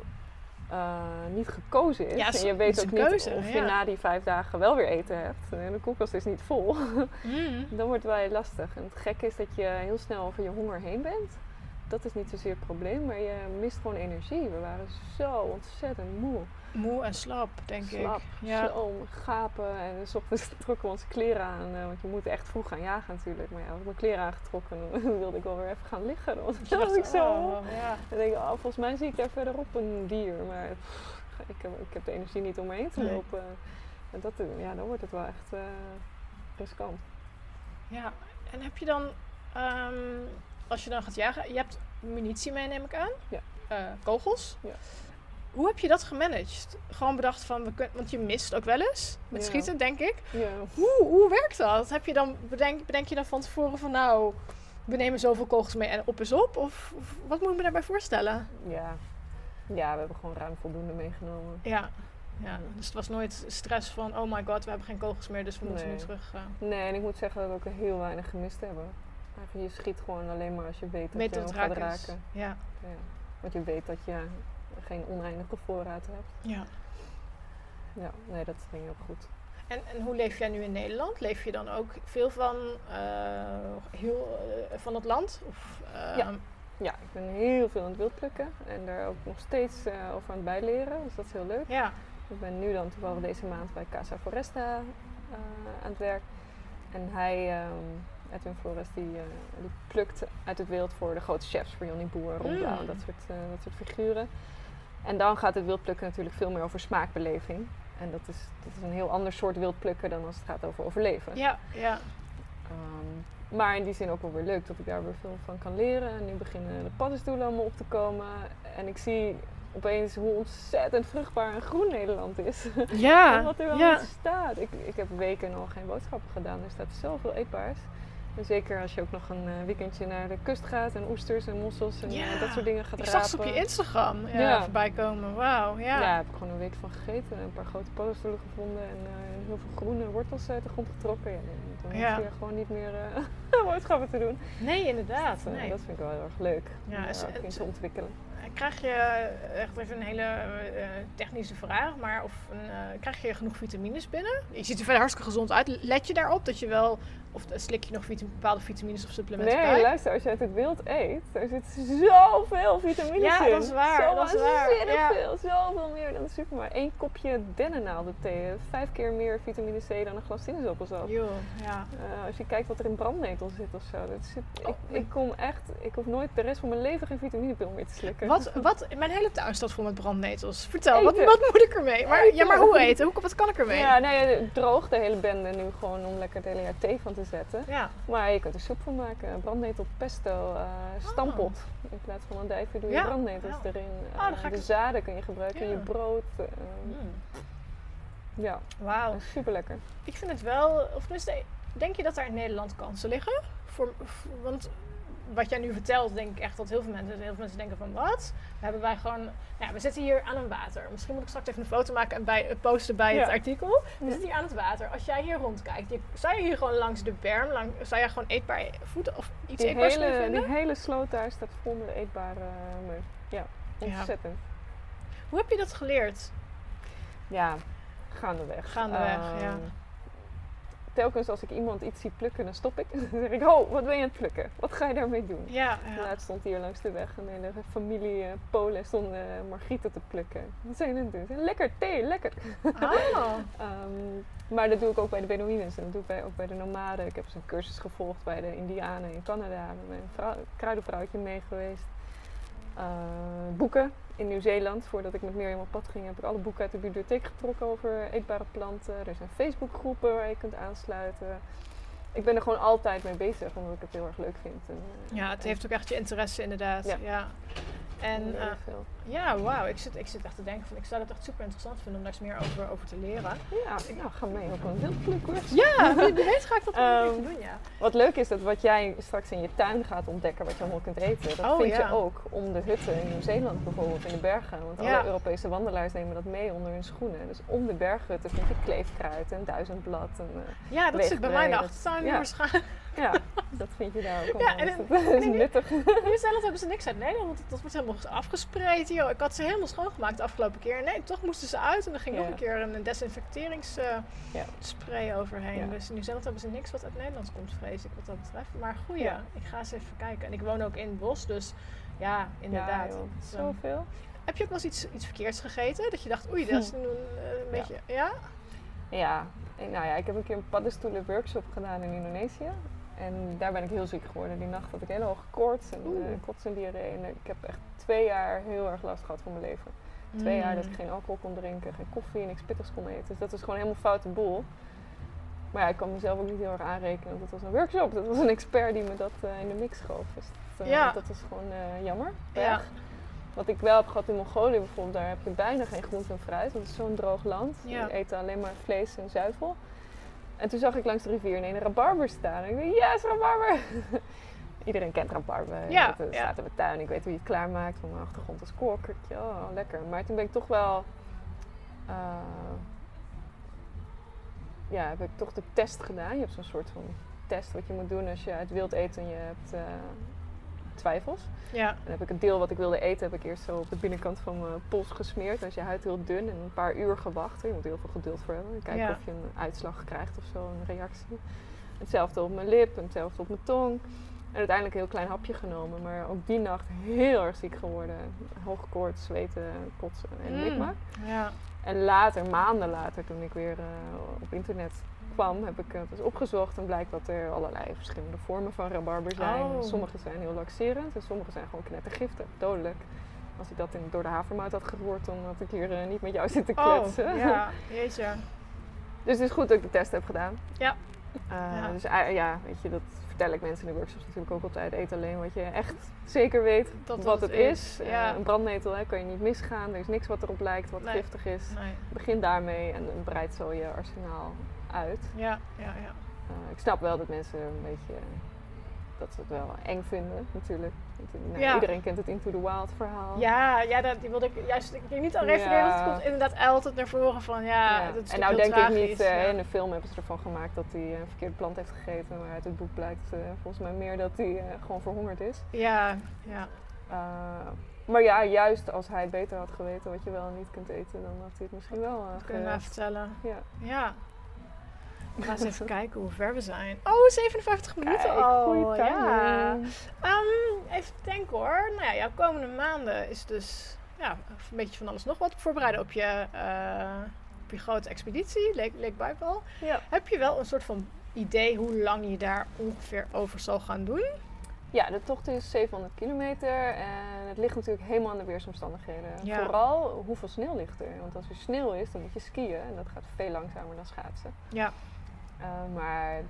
eh, niet gekozen is Ja, en je weet ook niet keuze, of je ja. na die vijf dagen wel weer eten hebt en de koelkast is niet vol, Mm. dan wordt het wel heel lastig. En het gekke is dat je heel snel over je honger heen bent. Dat is niet zozeer het probleem, maar je mist gewoon energie. We waren zo ontzettend moe. Moe en slap, denk Slap, ik. Ja. sloom, gapen. En s ochtends trokken we onze kleren aan. eh, want je moet echt vroeg gaan jagen natuurlijk. Maar ja, ik heb mijn kleren aangetrokken en dan wilde ik wel weer even gaan liggen. Dan Je was dacht, ik zo. oh, ja. Dan denk ik, oh, volgens mij zie ik daar verderop een dier. Maar pff, ik, heb, ik heb de energie niet om me heen te Nee. lopen. En dat, eh, ja, dan wordt het wel echt eh, riskant. Ja, en heb je dan, ehm, als je dan gaat jagen, je hebt munitie mee, neem ik aan? Ja. Kogels? Ja. Hoe heb je dat gemanaged? Gewoon bedacht van, we kunnen, want je mist ook wel eens met Ja. schieten, denk ik. Ja. Hoe, hoe werkt dat? Heb je dan, bedenk, bedenk je dan van tevoren van, nou, we nemen zoveel kogels mee en op is op? Of, of wat moet ik me daarbij voorstellen? Ja. ja, we hebben gewoon ruim voldoende meegenomen. Ja. Ja, dus het was nooit stress van, oh my god, we hebben geen kogels meer, dus we moeten nu terug. eh Nee, en ik moet zeggen dat we ook heel weinig gemist hebben. Eigenlijk, je schiet gewoon alleen maar als je weet dat weet je hem gaat raken. Ja. Ja. Want je weet dat je geen oneindige voorraad hebt. ja. Ja, nee, dat ging heel goed. En, en hoe leef jij nu in Nederland? Leef je dan ook veel van, eh, heel, eh, van het land? Of, eh, Ja. Ja, ik ben heel veel aan het wildplukken en daar ook nog steeds over aan het bijleren. Dus dat is heel leuk. ja. Ik ben nu dan toevallig deze maand bij Casa Foresta aan het werk. En hij, ehm, Edwin Flores, die, die plukt uit het wild voor de grote chefs, voor Johnny Boer, Ron Mm. Dat soort, dat soort figuren. En dan gaat het wildplukken natuurlijk veel meer over smaakbeleving. En dat is, dat is een heel ander soort wildplukken dan als het gaat over overleven. Ja, ja. Ehm, maar in die zin ook wel weer leuk dat ik daar weer veel van kan leren. En nu beginnen de paddenstoelen allemaal op te komen. En ik zie opeens hoe ontzettend vruchtbaar en groen Nederland is. Ja, En wat er wel ja. staat. Ik, ik heb weken al geen boodschappen gedaan. Er staat zoveel eetbaars. En zeker als je ook nog een eh, weekendje naar de kust gaat. En oesters en mossels en Ja. dat soort dingen gaat Ik rapen. zag ze op je Instagram ja, Ja. voorbij komen. Wauw, ja. Ja. daar heb ik gewoon een week van gegeten. Een paar grote paddenstoelen gevonden. En eh, heel veel groene wortels uit de grond getrokken. Ja, en Ja. hoef je gewoon niet meer eh, boodschappen te doen. Nee, inderdaad. Dat, eh, Nee. dat vind ik wel heel erg leuk. Ja, is- in te ontwikkelen. krijg je echt even een hele technische vraag, maar of een, krijg je genoeg vitamines binnen? Je ziet er verder hartstikke gezond uit. Let je daarop dat je wel, of slik je nog bepaalde vitamines of supplementen Nee, bij? luister, als je uit het wild eet, er zit zoveel vitamines Ja, in. dat is waar, Zo dat is waar, ja. veel, zoveel meer dan de supermarkt. Eén kopje heeft vijf keer meer vitamine C dan een glas sinaasappelsap. Joh, ja. Eh, als je kijkt wat er in brandnetel zit of zo. Dat zit, Oh, ik, ik kom echt, ik hoef nooit de rest van mijn leven geen vitaminepil meer te slikken. Wat, wat, mijn hele tuin staat vol met brandnetels. Vertel, wat, wat moet ik ermee? Maar, ja, maar hoe eten? Hoe, wat kan ik ermee? Ja, nou ja, droog de hele bende nu gewoon om lekker het hele jaar thee van te zetten. Ja. Maar je kunt er soep van maken. Brandnetel pesto, eh stampot. In plaats van een dijven doe je Oh. Ja. brandnetels Ja. erin. Oh, Eh, de zaden kun je gebruiken in je brood. eh, Mm. ja, Wauw. super lekker. Ik vind het wel, of tenminste, denk je dat daar in Nederland kansen liggen? Voor, voor- want wat jij nu vertelt, denk ik echt dat heel veel mensen, heel veel mensen denken van wat? Hebben wij gewoon, nou ja, we zitten hier aan een water. Misschien moet ik straks even een foto maken en bij, eh, posten bij het artikel. We Ja. zitten hier aan het water. Als jij hier rondkijkt, je, zou je hier gewoon langs de berm, lang, zou je gewoon eetbaar voeten of iets Die eetbaars hele, vinden? die hele sloot daar staat vol met eetbare uh, meuk. Ja, ontzettend. Hoe heb je dat geleerd? Ja, gaandeweg. Gaandeweg, ja. Telkens als ik iemand iets zie plukken, dan stop ik. Dan zeg ik, ho, wat ben je aan het plukken? Wat ga je daarmee doen? Ja, ja. Laatst stond hier langs de weg een hele familie eh, Polen stond eh, margrieten te plukken. Wat zijn het doen? Lekker thee, lekker. Oh. Ehm, maar dat doe ik ook bij de Bedouines en dat doe ik bij, ook bij de nomaden. Ik heb een cursus gevolgd bij de Indianen in Canada. Met mijn vrouw, kruidenvrouwtje mee geweest. Eh, boeken in Nieuw-Zeeland. Voordat ik met Mirjam op pad ging, heb ik alle boeken uit de bibliotheek getrokken over eetbare planten. Er zijn Facebookgroepen waar je kunt aansluiten. Ik ben er gewoon altijd mee bezig, omdat ik het heel erg leuk vind. En, eh, Ja, het en- heeft ook echt je interesse inderdaad. Ja. Ja. En eh, ja, wauw. Ik zit, ik zit echt te denken van, ik zou het echt super interessant vinden om daar eens meer over, over te leren. Ja, nou, ga mee op een wildplukcursus. Ja, wie weet ga ik dat wel een Ehm, doen, ja. Wat leuk is dat wat jij straks in je tuin gaat ontdekken, wat je allemaal kunt eten, dat Oh, vind ja. je ook om de hutten in Nieuw-Zeeland bijvoorbeeld, in de bergen. Want Ja. alle Europese wandelaars nemen dat mee onder hun schoenen. Dus om de berghutten vind je kleefkruid en duizendblad. En, eh, Ja, dat zit bij mij in de achtertuin ja. waarschijnlijk. Ja, dat vind je daar ook Ja, en- Dus dat is en- nuttig. In Nieuw-Zeeland hebben ze niks uit Nederland, want dat wordt helemaal afgespreid. Joh. Ik had ze helemaal schoongemaakt de afgelopen keer. Nee, toch moesten ze uit en er ging Ja. nog een keer een desinfecteringsspray Ja. overheen. Ja. Dus in Nieuw-Zeeland hebben ze niks wat uit Nederland komt, vrees ik wat dat betreft. Maar goeie, Ja. ik ga eens even kijken. En ik woon ook in het bos, dus ja, inderdaad. Het is, ehm, zoveel. Heb je ook wel eens iets, iets verkeerds gegeten? Dat je dacht, oei, dat is nu een, eh, een Ja. beetje... Ja? Ja, en nou ja, ik heb een keer een paddenstoelen workshop gedaan in Indonesië. En daar ben ik heel ziek geworden. Die nacht had ik hele hoge koorts en uh, kots en diarree. En ik heb echt twee jaar heel erg last gehad van mijn leven. Twee jaar dat ik geen alcohol kon drinken, geen koffie en niks pittigs kon eten. Dus dat is gewoon helemaal foute boel. Maar ja, ik kan mezelf ook niet heel erg aanrekenen. Want dat was een workshop. Dat was een expert die me dat eh, in de mix schoof. Dus dat, eh, Ja. dat was gewoon jammer. Ja. Wat ik wel heb gehad in Mongolië bijvoorbeeld, daar heb je bijna geen groente en fruit. Want het is zo'n droog land. Ja. Die eten alleen maar vlees en zuivel. En toen zag ik langs de rivier ineens een rabarber staan. En ik dacht, yes, rabarber! Iedereen kent rabarber. Ja, Het eh, ja. staat in mijn tuin. Ik weet hoe je het klaarmaakt. Van mijn achtergrond als koorkertje. Oh, lekker. Maar toen ben ik toch wel... eh, ja, heb ik toch de test gedaan. Je hebt zo'n soort van test wat je moet doen als je uit wild eet en je hebt eh, twijfels. Ja. Dan heb ik het deel wat ik wilde eten, heb ik eerst zo op de binnenkant van mijn pols gesmeerd. Dan is je huid heel dun en een paar uur gewacht. Je moet heel veel geduld voor hebben. Kijken Ja. of je een uitslag krijgt of zo, een reactie. Hetzelfde op mijn lip, en hetzelfde op mijn tong. En uiteindelijk een heel klein hapje genomen. Maar ook die nacht heel erg ziek geworden. Hoge koorts, zweten, kotsen en Mm. Ja. En later, maanden later, toen ik weer eh, op internet kwam, heb ik het eens opgezocht. En blijkt dat er allerlei verschillende vormen van rabarber zijn. Oh. Sommige zijn heel laxerend en sommige zijn gewoon knettergiftig, dodelijk. Als ik dat in, door de havermout had geroerd, dan had ik hier eh, niet met jou zitten kletsen. Oh, ja. Jeetje. dus het is goed dat ik de test heb gedaan. Ja. Eh, Ja. Dus eh, ja, weet je, dat vertel ik mensen in de workshops natuurlijk ook altijd. Eet alleen wat je echt zeker weet Dat wat het is, is. ja. Eh, een brandnetel hè, kan je niet misgaan. Er is niks wat erop lijkt wat Nee. giftig is. Nee. Begin daarmee en dan breidt zo je arsenaal uit. Ja, ja, ja. Eh, ik snap wel dat mensen een beetje dat ze het wel eng vinden, natuurlijk. Eh, nou, Ja. Iedereen kent het Into the Wild verhaal. Ja, ja dat, die wilde ik juist ik denk niet aan refereren. Ja. want Het komt inderdaad altijd naar voren van ja, Ja. dat is en nou denk ik niet, eh, in de film hebben ze ervan gemaakt dat hij eh, een verkeerde plant heeft gegeten. Maar uit het boek blijkt eh, volgens mij meer dat hij eh, gewoon verhongerd is. Ja, ja. Eh, Maar ja, juist als hij beter had geweten wat je wel en niet kunt eten, dan had hij het misschien wel kunnen vertellen. Ja. Ja. Ik ga eens even kijken hoe ver we zijn. Oh, 57 minuten Kijk, al. Ja. Ehm, even denken hoor. Nou ja, jouw komende maanden is dus ja, een beetje van alles nog wat voorbereiden op je, eh, op je grote expeditie, Lake, Lake. Ja. Heb je wel een soort van idee hoe lang je daar ongeveer over zal gaan doen? ja, de tocht is 700 kilometer en het ligt natuurlijk helemaal aan de weersomstandigheden. Ja. Vooral hoeveel sneeuw ligt er. Want als er sneeuw is, dan moet je skiën en dat gaat veel langzamer dan schaatsen. Ja. Eh, maar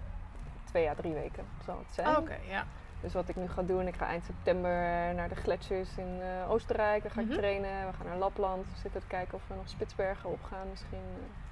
twee à drie weken zal het zijn. Oh, Oké, ja. Dus wat ik nu ga doen, ik ga eind september naar de gletsjers in eh, Oostenrijk. Daar ga ik Mhm. trainen. We gaan naar Lapland. We zitten te kijken of we nog Spitsbergen opgaan. Misschien, eh,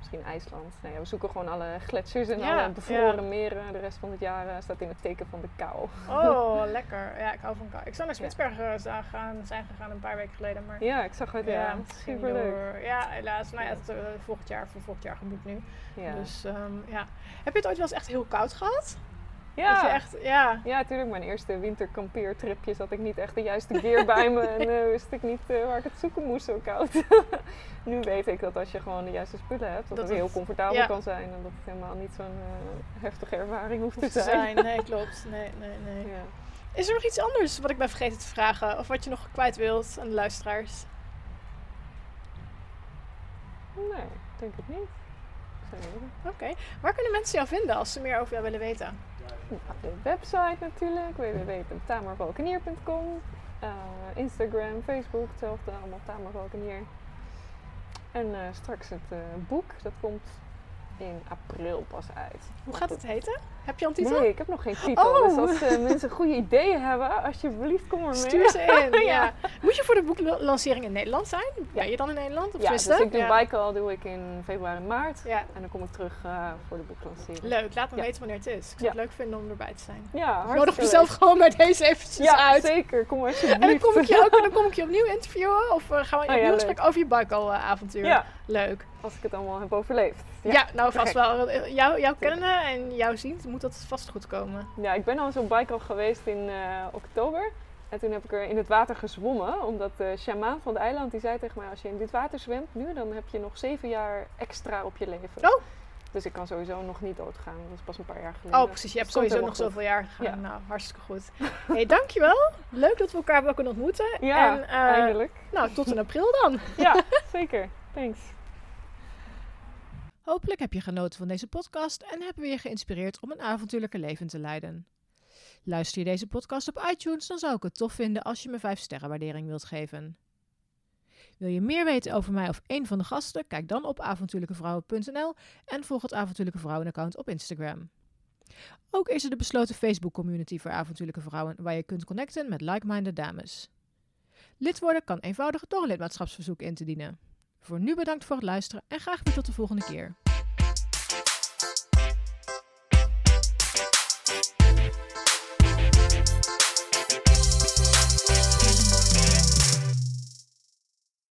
misschien IJsland. Nee, we zoeken gewoon alle gletsjers en Ja, alle bevroren ja. meren. De rest van het jaar eh, staat in het teken van de kou. Oh, lekker. Ja, ik hou van kou. Ik zou naar Spitsbergen zijn gegaan, zijn gegaan een paar weken geleden, maar... Ja, ik zag het. Ja, superleuk. Ja, helaas. Nou ja, het, eh, volgend jaar, voor volgend jaar geboekt nu. Ja. Dus ehm, ja. Heb je het ooit wel eens echt heel koud gehad? Dat je ja. echt, ja. ja, natuurlijk. Mijn eerste winterkampeertripje zat ik niet echt de juiste gear bij me. En eh, wist ik niet eh, waar ik het zoeken moest zo koud. nu weet ik dat als je gewoon de juiste spullen hebt, dat, Dat het heel comfortabel ja. kan zijn. En dat het helemaal niet zo'n eh, heftige ervaring hoeft te Hoeft te zijn. zijn. Nee, klopt. Nee, nee, nee. Ja. Is er nog iets anders wat ik ben vergeten te vragen? Of wat je nog kwijt wilt aan de luisteraars? Nee, denk. Ik niet. Oké. Waar kunnen mensen jou vinden als ze meer over jou willen weten? Nou, de website natuurlijk, www.tamervalkenier.com. Eh, Instagram, Facebook, hetzelfde, allemaal Tamervalkenier. En eh, straks het eh, boek, dat komt in april pas uit. Hoe gaat het heten? Heb je al een titel? Nee, ik heb nog geen titel. Oh. Dus als eh, mensen goede ideeën hebben, alsjeblieft kom er mee. Stuur ze in. ja. Ja. Moet je voor de boeklancering in Nederland zijn? Ben je dan in Nederland? Of Ja, dus ik doe Ja. Baikal doe ik in februari en maart. Ja. En dan kom ik terug eh, voor de boeklancering. Leuk, laat me Ja. weten wanneer het is. Ik zou Ja. het leuk vinden om erbij te zijn. Ja, Ik nodig mezelf leuk. gewoon bij deze eventjes Ja, uit. zeker. Kom alsjeblieft. En dan kom, ik je ook, dan kom ik je opnieuw interviewen. Of eh, gaan we Oh ja, opnieuw leuk. gesprek over je Baikal-avontuur. Ja, Leuk. als ik het allemaal heb overleefd. Ja, nou vast wel. Jou, jou kennen en jou zien, moet dat vast goed komen. Ja, ik ben al eens op Baikal geweest in eh, oktober. En toen heb ik er in het water gezwommen. Omdat de shamaan van het eiland die zei tegen mij... als je in dit water zwemt nu, dan heb je nog zeven jaar extra op je leven. Oh. Dus ik kan sowieso nog niet doodgaan. Dat is pas een paar jaar geleden. Oh, precies. Je hebt sowieso nog zoveel jaar gegaan. Ja. Nou, hartstikke goed. hey, dankjewel. Leuk dat we elkaar hebben kunnen ontmoeten. Ja, en, eh, eindelijk. Nou, tot in april dan. Ja, zeker. Thanks. Hopelijk heb je genoten van deze podcast en hebben we je geïnspireerd om een avontuurlijke leven te leiden. Luister je deze podcast op iTunes, dan zou ik het tof vinden als je me 5 sterren waardering wilt geven. Wil je meer weten over mij of een van de gasten? Kijk dan op avontuurlijkevrouwen.nl en volg het Avontuurlijke Vrouwen account op Instagram. Ook is er de besloten Facebook community voor avontuurlijke vrouwen waar je kunt connecten met like-minded dames. Lid worden kan eenvoudig door een lidmaatschapsverzoek in te dienen. Voor nu bedankt voor het luisteren en graag weer tot de volgende keer.